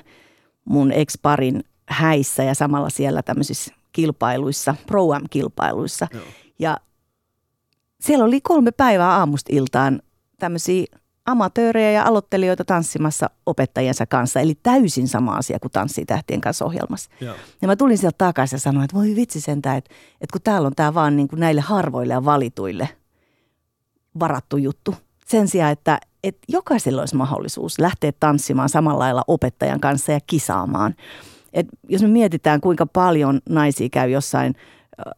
mun ex-parin häissä ja samalla siellä tämmöisissä kilpailuissa, pro kilpailuissa Joo. Ja siellä oli kolme päivää aamusta iltaan tämmöisiä amatöörejä ja aloittelijoita tanssimassa opettajiensa kanssa. Eli täysin sama asia kuin Tanssii tähtien kanssa ohjelmassa. Joo. Ja mä tulin sieltä takaisin ja sanoin, että voi vitsi sentään, että, että kun täällä on tämä vaan niin kuin näille harvoille ja valituille varattu juttu. Sen sijaan, että, että jokaisella olisi mahdollisuus lähteä tanssimaan samalla lailla opettajan kanssa ja kisaamaan. Et jos me mietitään, kuinka paljon naisia käy jossain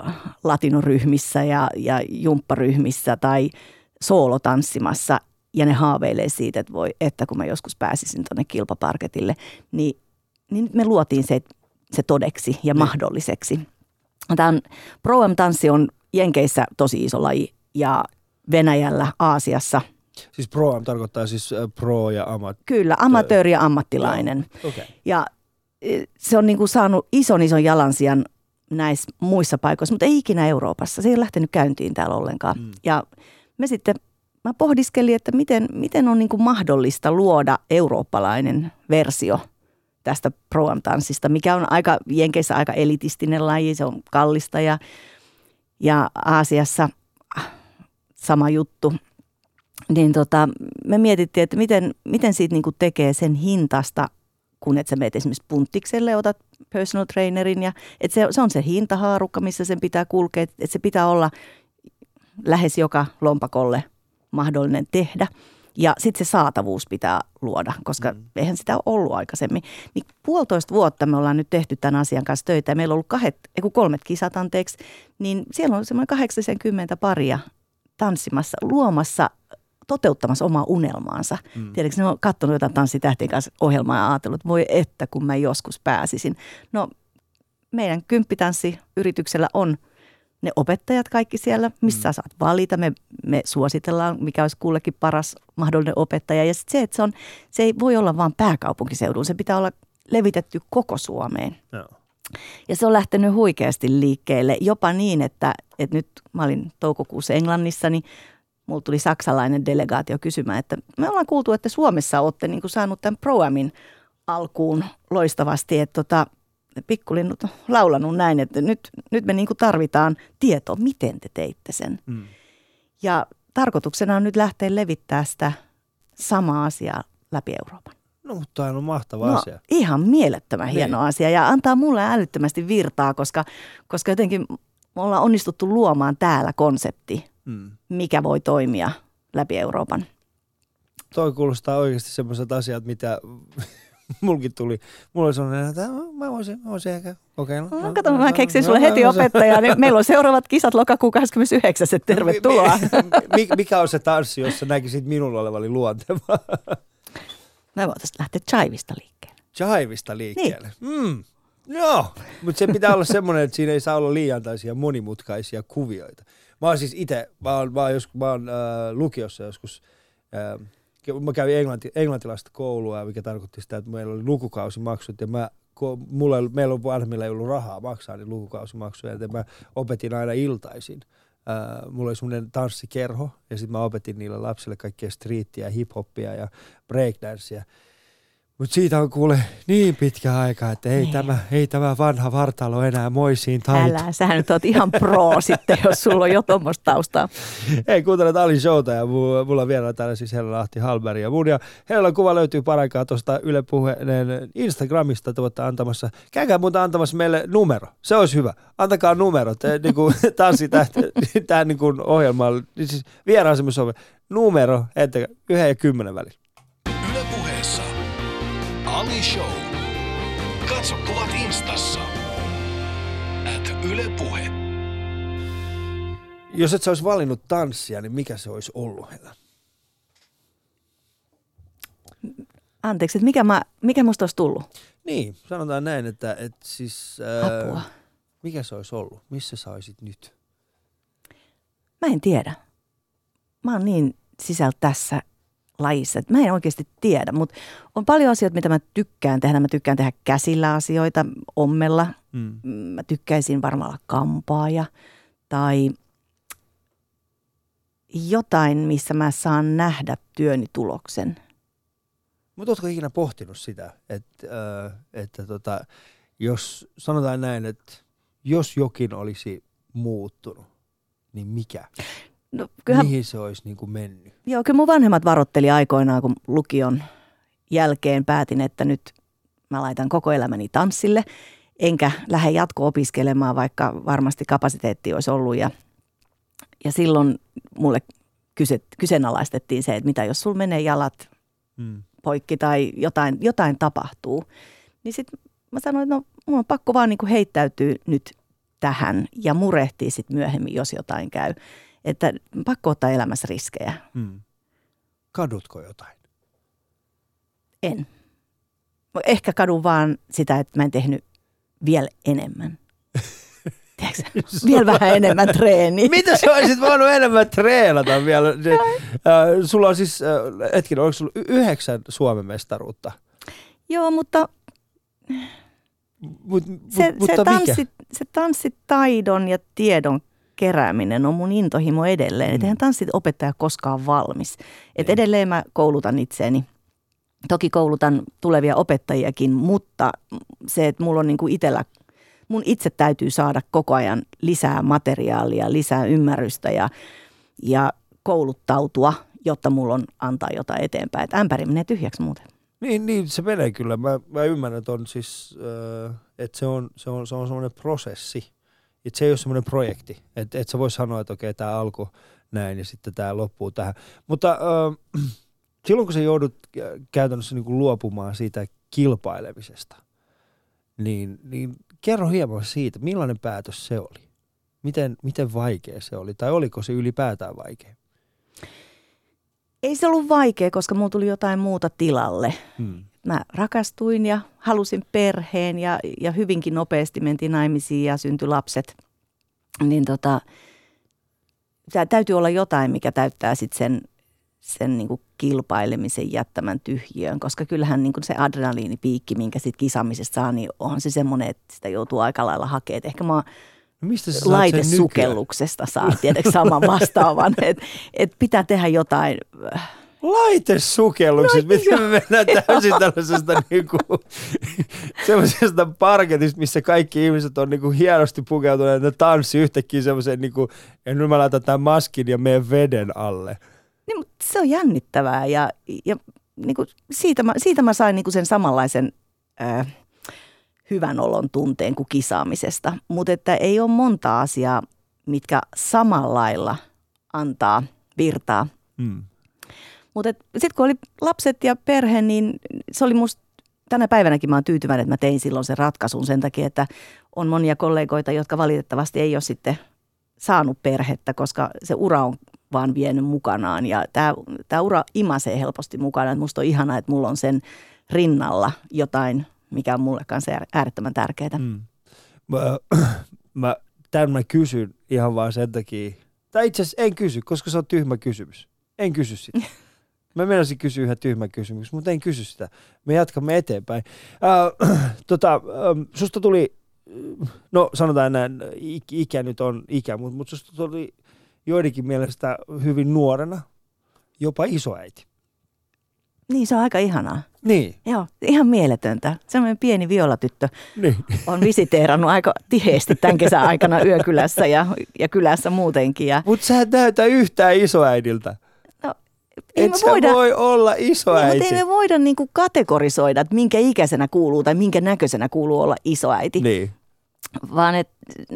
äh, latinoryhmissä ja, ja jumpparyhmissä tai soolotanssimassa ja ne haaveilee siitä, että voi, että kun mä joskus pääsisin tuonne kilpaparketille, niin, niin me luotiin se, se todeksi ja mahdolliseksi. Tämä on, Pro tanssi on Jenkeissä tosi iso laji ja Venäjällä, Aasiassa. Siis pro tarkoittaa siis äh, pro ja amat. Kyllä, amatööri ja ammattilainen. Okay. Ja se on niin kuin saanut ison ison jalansijan näissä muissa paikoissa, mutta ei ikinä Euroopassa. Se ei ole lähtenyt käyntiin täällä ollenkaan. Mm. Ja me sitten, mä pohdiskelin, että miten, miten on niin kuin mahdollista luoda eurooppalainen versio tästä pro tanssista mikä on aika Jenkeissä aika elitistinen laji, se on kallista ja, ja Aasiassa ah, sama juttu. Niin tota, me mietittiin, että miten, miten siitä niin kuin tekee sen hintasta, kun et sä meet esimerkiksi punttikselle, otat personal trainerin ja että se, se on se hintahaarukka, missä sen pitää kulkea, että se pitää olla lähes joka lompakolle mahdollinen tehdä. Ja sitten se saatavuus pitää luoda, koska mm. eihän sitä ole ollut aikaisemmin. Niin puolitoista vuotta me ollaan nyt tehty tämän asian kanssa töitä ja meillä on ollut kahdet, ei kolmet kisat anteeksi, niin siellä on semmoinen 80 paria tanssimassa, luomassa, toteuttamassa omaa unelmaansa. Mm. Tiedätkö, ne on katsonut jotain Tanssitähtien kanssa ohjelmaa ja ajatellut, että voi että kun mä joskus pääsisin. No meidän kymppitanssiyrityksellä on ne opettajat kaikki siellä, missä mm. saat valita. Me, me suositellaan, mikä olisi kullekin paras mahdollinen opettaja. Ja sit se, että se, on, se ei voi olla vain pääkaupunkiseudulla, se pitää olla levitetty koko Suomeen. Joo. Ja se on lähtenyt huikeasti liikkeelle, jopa niin, että, että nyt mä olin toukokuussa Englannissa, niin mulla tuli saksalainen delegaatio kysymään, että me ollaan kuultu, että Suomessa olette niin kuin saanut tämän Proamin alkuun loistavasti, että tota, pikkulinnut laulanut näin, että nyt, nyt me niin kuin tarvitaan tietoa, miten te teitte sen. Mm. Ja tarkoituksena on nyt lähteä levittää sitä samaa asiaa läpi Euroopan. No mutta on mahtava no, asia. Ihan mielettömän Niin. hieno asia ja antaa mulle älyttömästi virtaa, koska, koska jotenkin me ollaan onnistuttu luomaan täällä konsepti, Mm. mikä voi toimia läpi Euroopan. Toi kuulostaa oikeasti semmoiset asiat, mitä mulkin tuli. Mulla oli sellainen, että mä voisin, mä voisin ehkä kokeilla. No, kato, mä keksin sulle heti mä voisin. opettaja. Niin meillä on seuraavat kisat lokakuun 29. että tervetuloa. Mi- mi- mikä on se tanssi, jossa näkisit minulla olevani luontevaa? Me voitaisiin lähteä Chaivista liikkeelle. Chivista liikkeelle. Mm. Joo, mutta se pitää olla semmoinen, että siinä ei saa olla liian monimutkaisia kuvioita. Mä oon siis itse, mä oon, mä oon, joskus, mä oon äh, lukiossa joskus, äh, mä kävin englanti, englantilaista koulua, mikä tarkoitti sitä, että meillä oli lukukausimaksut ja mä, mulla meillä on vanhemmilla ei ollut rahaa maksaa niin lukukausimaksuja, joten mä opetin aina iltaisin. Äh, mulla oli semmoinen tanssikerho ja sitten mä opetin niille lapsille kaikkea streettiä, hiphoppia ja breakdancea. Mutta siitä on kuule niin pitkä aika, että ei, Niin. tämä, ei tämä vanha vartalo enää moisiin taito. Älä, sä nyt oot ihan pro sitten, jos sulla on jo tuommoista taustaa. Hei, kuuntelet Ali Showta ja mu- mulla on vielä täällä siis Hella Lahti Halberg ja mun ja Hellan kuva löytyy paraikaa tuosta Yle Puheen Instagramista tuotta antamassa. Käykää muuta antamassa meille numero. Se olisi hyvä. Antakaa numero. Te, niin kuin, tanssitähti, tähän niin kuin ohjelmaan, siis vieraan semmoisen numero, että yhden ja kymmenen välillä. Ali Show. Katso kuvat instassa. At Yle Puhe. Jos et sä olisi valinnut tanssia, niin mikä se olisi ollut, Hella? Anteeksi, että mikä, mä, mikä musta olisi tullut? Niin, sanotaan näin, että, että siis... Apua. mikä se olisi ollut? Missä sä olisit nyt? Mä en tiedä. Mä oon niin sisällä tässä lajissa, mä en oikeasti tiedä, mutta on paljon asioita, mitä mä tykkään tehdä. Mä tykkään tehdä käsillä asioita, ommella. Mm. Mä tykkäisin varmaan olla kampaaja tai jotain, missä mä saan nähdä työni tuloksen. Mutta ootko ikinä pohtinut sitä, että, äh, että tota, jos sanotaan näin, että jos jokin olisi muuttunut, niin mikä? No, kyllähän, Mihin se olisi niin kuin mennyt? joo, kyllä mun vanhemmat varotteli aikoinaan, kun lukion jälkeen päätin, että nyt mä laitan koko elämäni tanssille, enkä lähde jatko-opiskelemaan, vaikka varmasti kapasiteetti olisi ollut. Ja, ja silloin mulle kyse, kyseenalaistettiin se, että mitä jos sulla menee jalat Hmm. poikki tai jotain, jotain tapahtuu. Niin sitten mä sanoin, että no mun on pakko vaan niinku heittäytyä nyt tähän ja murehtii sitten myöhemmin, jos jotain käy. Että pakko ottaa elämässä riskejä. Hmm. Kadutko jotain? En. Ehkä kadun vaan sitä, että mä en tehnyt vielä enemmän. Tiedätkö, vielä vähän enemmän treeniä. Mitä sä olisit voinut enemmän treenata vielä? Se, äh, sulla on siis, äh, hetkinen, oliko sulla yhdeksän Suomen mestaruutta? Joo, mutta Mut, se, mut, se, mutta mikä? tanssi, se tanssitaidon ja tiedon kerääminen on mun intohimo edelleen. Mm. Eihän tanssitopettaja koskaan valmis. Et Niin. edelleen mä koulutan itseäni. Toki koulutan tulevia opettajiakin, mutta se, että mulla on niinku itsellä, mun itse täytyy saada koko ajan lisää materiaalia, lisää ymmärrystä ja, ja kouluttautua, jotta mulla on antaa jotain eteenpäin. Et ämpäri menee tyhjäksi muuten. Niin, niin, se menee kyllä. Mä, mä ymmärrän, että, on siis, äh, että se on, se on, se on semmoinen prosessi. Että se ei ole semmoinen projekti. Että et sä voi sanoa, että okei, tämä alku näin ja sitten tämä loppuu tähän. Mutta äh, silloin, kun sä joudut käytännössä niin kuin luopumaan siitä kilpailemisesta, niin, niin kerro hieman siitä, millainen päätös se oli? Miten, miten vaikea se oli? Tai oliko se ylipäätään vaikea? Ei se ollut vaikea, koska mulla tuli jotain muuta tilalle. Hmm. mä rakastuin ja halusin perheen ja, ja hyvinkin nopeasti mentiin naimisiin ja syntyi lapset. Niin tota, tää täytyy olla jotain, mikä täyttää sitten sen, sen niinku kilpailemisen jättämän tyhjiön, koska kyllähän niinku se adrenaliinipiikki, minkä sit kisaamisesta saa, niin onhan se semmoinen, että sitä joutuu aika lailla hakemaan. Ehkä mä oon No mistä sä laitesukelluksesta saa tiedätkö saman vastaavan, että et pitää tehdä jotain äh, Laitesukellukset, No, miten me mennään täysin tällaisesta niinku, semmoisesta parketista, missä kaikki ihmiset on niinku hienosti pukeutuneet ja tanssi yhtäkkiä semmoiseen niinku, ja nyt mä laitan tämän maskin ja menen veden alle. Niin, mutta se on jännittävää ja, ja niin kuin siitä, mä, siitä mä sain niin kuin sen samanlaisen ö, hyvän olon tunteen kuin kisaamisesta. Mutta että ei ole monta asiaa, mitkä samalla lailla antaa virtaa. Mm. Mutta sitten kun oli lapset ja perhe, niin se oli musta tänä päivänäkin mä oon tyytyväinen, että mä tein silloin sen ratkaisun sen takia, että on monia kollegoita, jotka valitettavasti ei ole sitten saanut perhettä, koska se ura on vaan vienyt mukanaan. Ja tämä, tämä ura imasee helposti mukana. Että musta on ihanaa, että mulla on sen rinnalla jotain, mikä on mulle kanssa äär- äärettömän tärkeää. Mm. Mä, mä, tämän mä kysyn ihan vaan sen takia, tai itse asiassa en kysy, koska se on tyhmä kysymys. En kysy sitä. Mä menisin kysyä yhden tyhmän kysymyksen, mutta en kysy sitä. Me jatkamme eteenpäin. Äh, tota, ähm, susta tuli, no sanotaan näin, ik- ikä nyt on ikä, mutta, mutta susta tuli joidenkin mielestä hyvin nuorena jopa isoäiti. Niin, se on aika ihanaa. Niin, Joo, ihan mieletöntä. Semmoinen pieni violatyttö niin. on visiteerannut aika tiheesti tämän kesän aikana yökylässä ja, ja kylässä muutenkin. Ja, Mutta sä et näytä yhtään isoäidiltä. no, ei Et me voida, voi olla Niin, isoäiti. mutta ei me voida niinku kategorisoida, että minkä ikäisenä kuuluu tai minkä näköisenä kuuluu olla isoäiti. Niin. Vaan et,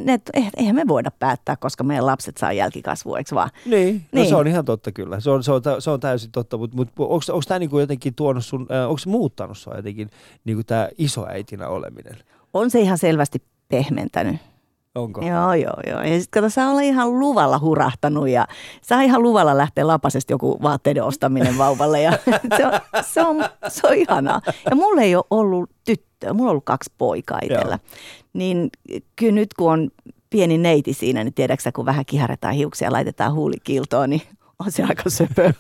et, eihän me voida päättää, koska meidän lapset saa jälkikasvua, eikö vaan? Niin, no Niin. se on ihan totta kyllä. Se on, se on, se on täysin totta, mutta mut, onko tämä niinku jotenkin tuonut sun, äh, onko se muuttanut sua jotenkin niinku tämä isoäitinä oleminen? On se ihan selvästi pehmentänyt. Onko? Joo, joo, joo. Ja sitten kato, sä olet ihan luvalla hurahtanut ja saa ihan luvalla lähteä lapasesta joku vaatteiden ostaminen vauvalle. Ja se, on, se, on, se on ihanaa. Ja mulla ei ole ollut tyttöä, mulla on ollut kaksi poikaa itsellä. Niin kyllä nyt kun on pieni neiti siinä, niin tiedätkö sä, kun vähän kiharetaan hiuksia ja laitetaan huulikiltoon, niin on se aika söpö.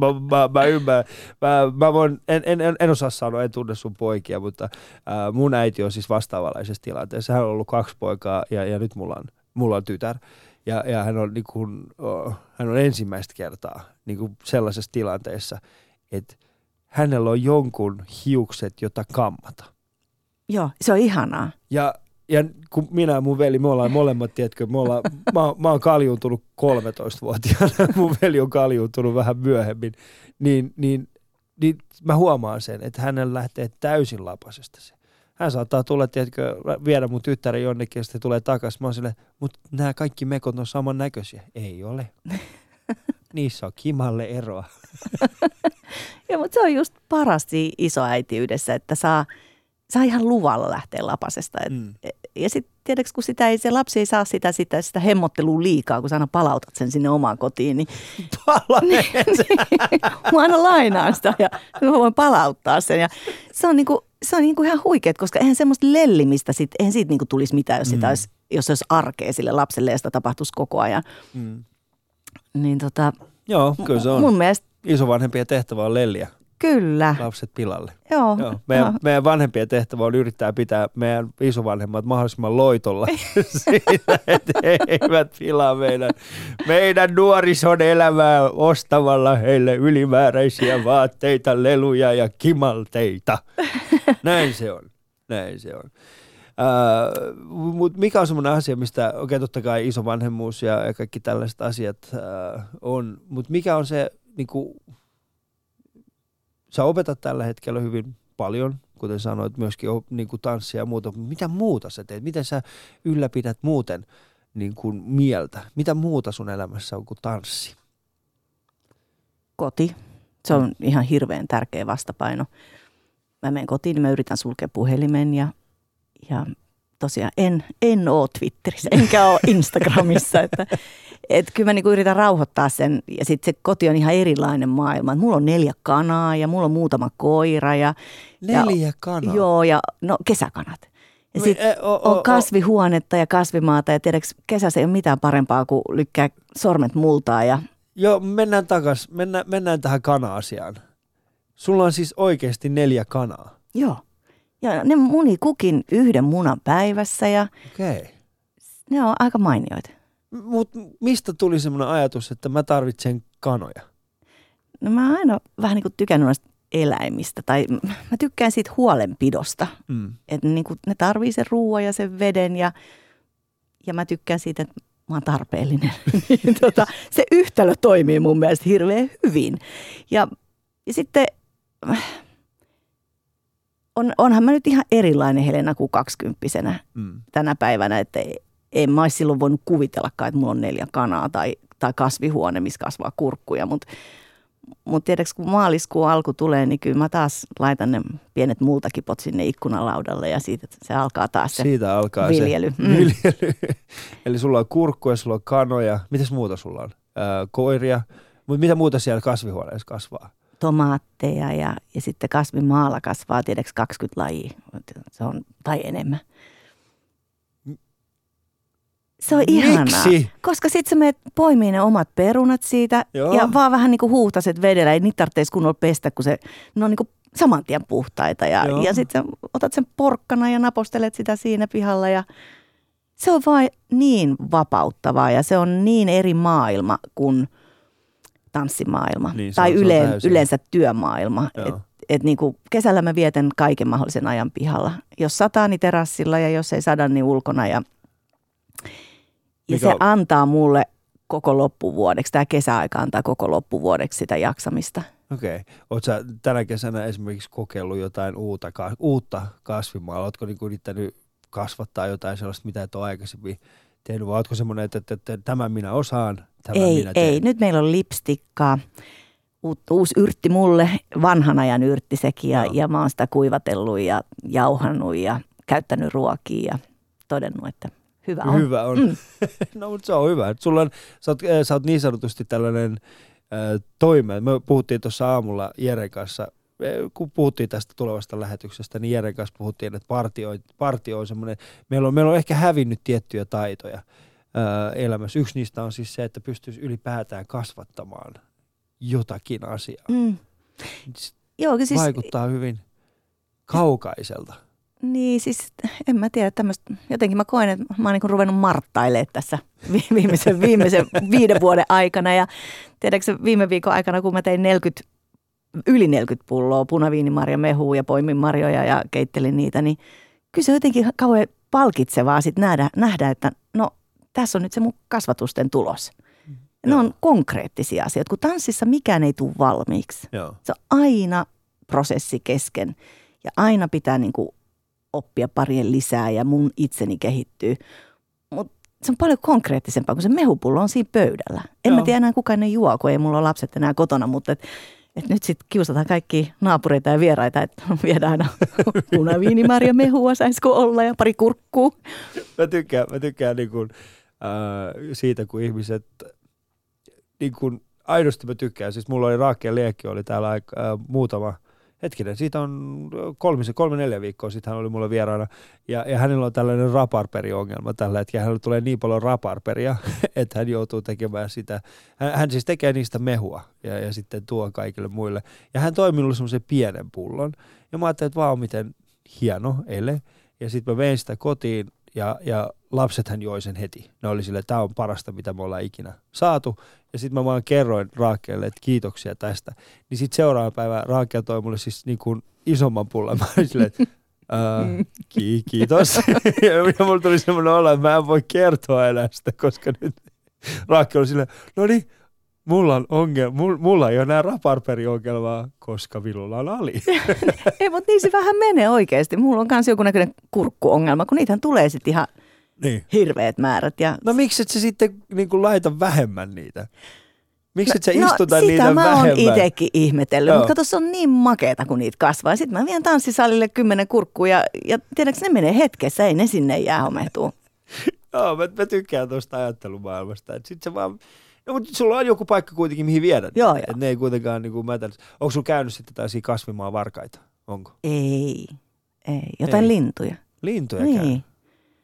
mä, mä, mä ymmärrän. Mä, mä voin, en, en, en, osaa sanoa, en tunne sun poikia, mutta äh, mun äiti on siis vastaavanlaisessa tilanteessa. Hän on ollut kaksi poikaa ja, ja nyt mulla on, mulla on tytär. Ja, ja hän, on, niin kuin, oh, hän on ensimmäistä kertaa niin kuin sellaisessa tilanteessa, että hänellä on jonkun hiukset, jota kammata. Joo, se on ihanaa. Ja, ja kun minä ja mun veli, me ollaan molemmat, tiedätkö, me ollaan, mä, mä oon kaljuuntunut 13-vuotiaana, mun veli on kaljuuntunut vähän myöhemmin, niin, niin, niin mä huomaan sen, että hänellä lähtee täysin lapasesta se. Hän saattaa tulla, tiedätkö, viedä mun tyttären jonnekin ja sitten tulee takaisin. Mä oon silleen, mutta nämä kaikki mekot on samannäköisiä. Ei ole. Niissä on kimalle eroa. ja, mutta se on just parasti isoäitiydessä, että saa, saa ihan luvalla lähteä lapasesta. Et, mm. Ja sitten tiedätkö, kun sitä ei, se lapsi ei saa sitä, sitä, sitä hemmottelua liikaa, kun sä aina palautat sen sinne omaan kotiin. Niin, Pala niin, mä aina lainaan sitä ja mä voin palauttaa sen. Ja se on, niinku, se on niinku ihan huikeet, koska eihän semmoista lellimistä, sit, eihän siitä niinku tulisi mitään, jos, sitä mm. olisi, jos se olisi arkea sille lapselle ja sitä tapahtuisi koko ajan. Mm. Niin tota, Joo, kyllä se on. Mun mielestä... Isovanhempien tehtävä on lelliä. Kyllä. Lapset pilalle. Joo. Joo. Meidän, joo. meidän vanhempien tehtävä on yrittää pitää meidän isovanhemmat mahdollisimman loitolla siinä, että he eivät pilaa meidän, meidän nuorison elämää ostamalla heille ylimääräisiä vaatteita, leluja ja kimalteita. Näin se on. Näin se on. Uh, Mutta mikä on semmoinen asia, mistä, okei okay, totta kai isovanhemmuus ja, ja kaikki tällaiset asiat uh, on, mutta mikä on se, niinku, sä opetat tällä hetkellä hyvin paljon, kuten sanoit, myöskin niinku tanssia ja muuta, mitä muuta sä teet, miten sä ylläpidät muuten niin kuin mieltä, mitä muuta sun elämässä on kuin tanssi? Koti, se on ihan hirveän tärkeä vastapaino. Mä menen kotiin, niin mä yritän sulkea puhelimen ja ja tosiaan en, en ole Twitterissä enkä ole Instagramissa. että, et kyllä mä niinku yritän rauhoittaa sen ja sitten se koti on ihan erilainen maailma. mulla on neljä kanaa ja mulla on muutama koira. Ja, neljä ja, kanaa? Joo ja no kesäkanat. Ja sitten e, on kasvihuonetta ja kasvimaata ja tiedätkö, kesässä ei ole mitään parempaa kuin lykkää sormet multaa. Ja... Joo, mennään takaisin, mennään, mennään tähän kana-asiaan. Sulla on siis oikeasti neljä kanaa. Joo. Ja ne muni kukin yhden munan päivässä ja okay. ne on aika mainioita. Mutta mistä tuli semmoinen ajatus, että mä tarvitsen kanoja? No mä aina vähän niin kuin tykännyt noista eläimistä tai mä tykkään siitä huolenpidosta. Mm. Että niin kuin ne tarvii sen ruoan ja sen veden ja, ja mä tykkään siitä, että mä oon tarpeellinen. Niin tota, se yhtälö toimii mun mielestä hirveän hyvin. Ja, ja sitten on, onhan mä nyt ihan erilainen Helena kuin kaksikymppisenä mm. tänä päivänä, että en mä olisi silloin voinut kuvitellakaan, että mulla on neljä kanaa tai, tai kasvihuone, missä kasvaa kurkkuja, mutta mut tiedätkö, kun maaliskuun alku tulee, niin kyllä mä taas laitan ne pienet multakipot sinne ikkunalaudalle ja siitä se alkaa taas se Siitä alkaa viljely. se mm. viljely. Eli sulla on kurkkuja, sulla on kanoja. Mitäs muuta sulla on? Äh, koiria. Mutta mitä muuta siellä kasvihuoneessa kasvaa? Tomaatteja ja, ja sitten kasvimaalla kasvaa tiedäks 20 lajia, se on, tai enemmän. Se on Miksi? ihanaa, koska sitten sä menet poimii ne omat perunat siitä Joo. ja vaan vähän niin kuin huuhtaset vedellä. Ei niitä tarvitse kunnolla pestä, kun se, ne on niin kuin saman tien puhtaita. Ja, ja sitten otat sen porkkana ja napostelet sitä siinä pihalla ja se on vain niin vapauttavaa ja se on niin eri maailma kuin – tanssimaailma niin, tai yle, yleensä työmaailma. Et, et niin kuin kesällä mä vietän kaiken mahdollisen ajan pihalla. Jos sataa, niin terassilla ja jos ei sada, niin ulkona. Ja, ja se antaa mulle koko loppuvuodeksi, tämä kesäaika antaa koko loppuvuodeksi sitä jaksamista. Okei. Okay. Oletko tänä kesänä esimerkiksi kokeillut jotain uutta, uutta kasvimaalla? Oletko niinku yrittänyt kasvattaa jotain sellaista, mitä et ole aikaisemmin tehnyt, vai oletko semmoinen, että, että, että, tämän minä osaan, tämän ei, minä teen? Ei, nyt meillä on lipstikkaa, uusi yrtti mulle, vanhan ajan yrtti sekin, ja, no. ja mä oon sitä kuivatellut ja jauhannut ja käyttänyt ruokia ja todennut, että hyvä on. Hyvä on. Mm. no, mutta se on hyvä. Sulla on, sä, oot, sä oot niin sanotusti tällainen äh, toime. Me puhuttiin tuossa aamulla Jeren kanssa kun puhuttiin tästä tulevasta lähetyksestä, niin Jeren kanssa puhuttiin, että partio, partio on semmoinen, meillä on, meillä on ehkä hävinnyt tiettyjä taitoja ää, elämässä. Yksi niistä on siis se, että pystyisi ylipäätään kasvattamaan jotakin asiaa. Mm. Joo, siis... Vaikuttaa hyvin kaukaiselta. Niin, siis en mä tiedä tämmöistä, jotenkin mä koen, että mä oon niin ruvennut marttailemaan tässä viimeisen, viimeisen viiden vuoden aikana. Ja tiedätkö viime viikon aikana, kun mä tein 40, yli 40 pulloa punaviinimarja mehua ja poimin marjoja ja keittelin niitä, niin kyllä se jotenkin kauhean palkitsevaa sit nähdä, nähdä, että no tässä on nyt se mun kasvatusten tulos. Ne Joo. on konkreettisia asioita, kun tanssissa mikään ei tule valmiiksi. Joo. Se on aina prosessi kesken ja aina pitää niin kuin oppia parien lisää ja mun itseni kehittyy. Mutta se on paljon konkreettisempaa, kun se mehupullo on siinä pöydällä. En Joo. mä tiedä enää kuka ne juo, kun ei mulla ole lapset enää kotona, mutta et, et nyt sitten kiusataan kaikki naapureita ja vieraita, että viedään aina punaviinimarja mehua, saisiko olla ja pari kurkkuu. Mä tykkään, mä tykkään niin kuin, äh, siitä, kun ihmiset, niin kuin, aidosti mä tykkään, siis mulla oli Raakke Liekki, oli täällä äh, muutama – hetkinen, siitä on kolme, kolme neljä viikkoa sitten hän oli mulla vieraana, ja, ja hänellä on tällainen raparperi-ongelma tällä hetkellä. Hänellä tulee niin paljon raparperia, että hän joutuu tekemään sitä. Hän, hän siis tekee niistä mehua ja, ja sitten tuo kaikille muille. Ja hän toi minulle semmoisen pienen pullon, ja mä ajattelin, että vau, miten hieno ele. Ja sitten mä vein sitä kotiin, ja, ja lapsethan joi sen heti. Ne oli sille, tämä on parasta, mitä me ollaan ikinä saatu. Ja sitten mä vaan kerroin Raakelle, että kiitoksia tästä. Niin sitten seuraava päivä Raakel toi mulle siis niin kuin isomman pullan. Mä olin silleen, että Uh, ki- kiitos. ja mulla tuli semmoinen olo, että mä en voi kertoa enää sitä, koska nyt Raakel oli silleen, no niin, mulla on ongelma, mulla, mulla ei ole enää raparperi-ongelmaa, koska Vilulla on ali. ei, mutta niin se vähän menee oikeasti. Mulla on myös joku näköinen kurkkuongelma, kun niitähän tulee sitten ihan niin. hirveät määrät. Ja... No miksi et sä sitten niin kuin laita vähemmän niitä? Miksi et sä no, istuta no, niitä mä vähemmän? Sitä mä oon itekin ihmetellyt, mutta kato, se on niin makeeta, kun niitä kasvaa. Sitten mä vien tanssisalille kymmenen kurkkuja ja, ja tiedätkö, ne menee hetkessä, ei ne sinne jää homehtuu. Joo, mä, mä tykkään tuosta ajattelumaailmasta. Sitten se vaan, no, mutta sulla on joku paikka kuitenkin, mihin viedä. Joo, joo. ne ei kuitenkaan niin mätänyt. Onko sulla käynyt sitten tällaisia kasvimaan varkaita? Onko? Ei, ei. Jotain ei. lintuja. Lintuja niin. Käy.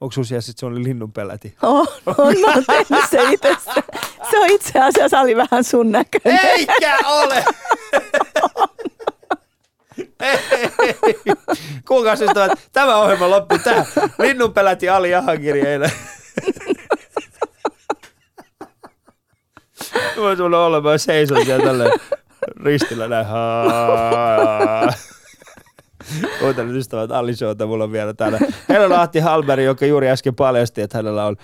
Onko sun siellä sitten semmoinen linnunpeläti? On, on, mä oon tehnyt se itse. Se on itse asiassa oli vähän sun näköinen. Eikä ole! Kuinka ystävät, tämä ohjelma loppui tähän. Linnunpeläti Ali Jahangiri eilen. Mä tulen olemaan seison siellä tälleen ristillä näin. Kuuntelin ystävät Ali Showta, mulla on vielä täällä. Heillä on Ahti Halberi, joka juuri äsken paljasti, että hänellä on,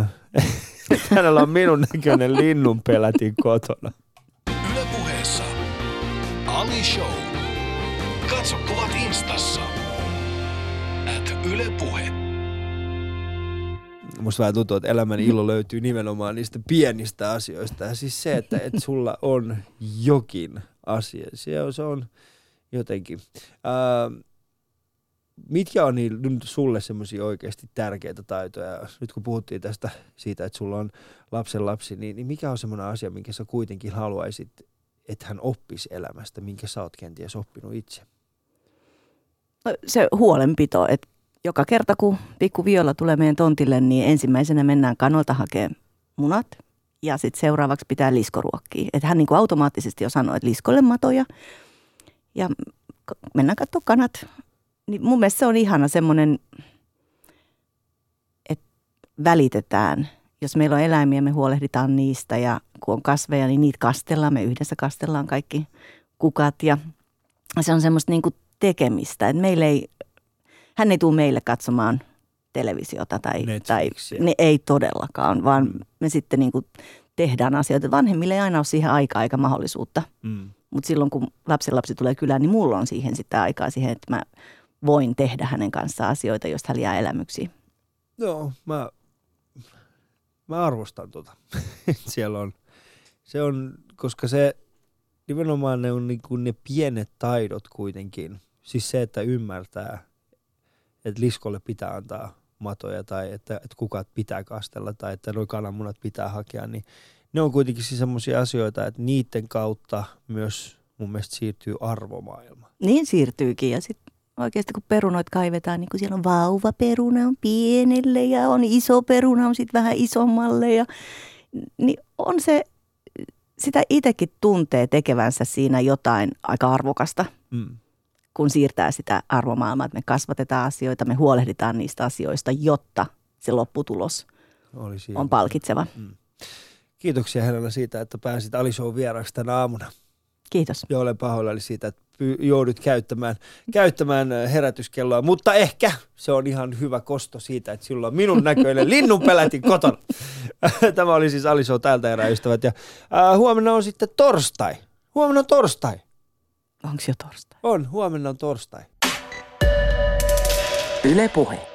äh, hänellä on minun näköinen linnunpelätin kotona. Musta vähän tuntuu, että elämän ilo löytyy nimenomaan niistä pienistä asioista. Ja siis se, että, että sulla on jokin asia. Se on, se on jotenkin. Ää, mitkä on niin, nyt sulle semmoisia oikeasti tärkeitä taitoja? Nyt kun puhuttiin tästä siitä, että sulla on lapsen lapsi, niin, niin mikä on semmoinen asia, minkä sä kuitenkin haluaisit, että hän oppisi elämästä, minkä sä oot kenties oppinut itse? Se huolenpito, että joka kerta kun pikku Viola tulee meidän tontille, niin ensimmäisenä mennään kanolta hakemaan munat ja sitten seuraavaksi pitää liskoruokkia. Että hän niin kuin automaattisesti jo sanoo, että liskolle matoja – ja mennään katsomaan kanat. Niin mun mielestä se on ihana semmoinen, että välitetään. Jos meillä on eläimiä, me huolehditaan niistä ja kun on kasveja, niin niitä kastellaan. Me yhdessä kastellaan kaikki kukat ja se on semmoista niin kuin tekemistä. Että meille ei, hän ei tule meille katsomaan televisiota tai, tai ne ei todellakaan, vaan mm. me sitten niin kuin tehdään asioita. Vanhemmille ei aina ole siihen aikaa eikä mahdollisuutta. Mm. Mutta silloin kun lapsi tulee kylään, niin mulla on siihen sitä aikaa siihen, että mä voin tehdä hänen kanssaan asioita, jos hän jää elämyksiä. Joo, mä, mä arvostan tota. Siellä on, se on, koska se nimenomaan ne on niinku ne pienet taidot kuitenkin. Siis se, että ymmärtää, että liskolle pitää antaa matoja tai että, että kukat pitää kastella tai että nuo kananmunat pitää hakea, niin ne on kuitenkin siis sellaisia asioita, että niiden kautta myös mun mielestä siirtyy arvomaailma. Niin siirtyykin ja sitten oikeasti kun perunoit kaivetaan, niin kun siellä on vauva peruna on pienelle ja on iso peruna on sitten vähän isommalle ja niin on se, sitä itsekin tuntee tekevänsä siinä jotain aika arvokasta. Mm. Kun siirtää sitä arvomaailmaa, että me kasvatetaan asioita, me huolehditaan niistä asioista, jotta se lopputulos Oli on palkitseva. Mm. Kiitoksia Helena siitä, että pääsit Alishow vieraaksi tänä aamuna. Kiitos. Ja olen pahoillani siitä, että joudut käyttämään, käyttämään herätyskelloa, mutta ehkä se on ihan hyvä kosto siitä, että sinulla on minun näköinen linnunpelätin kotona. Tämä oli siis Alishow täältä erää ystävät. Ja, äh, huomenna on sitten torstai. Huomenna on torstai. Onko jo torstai? On, huomenna on torstai. Yle Puhe.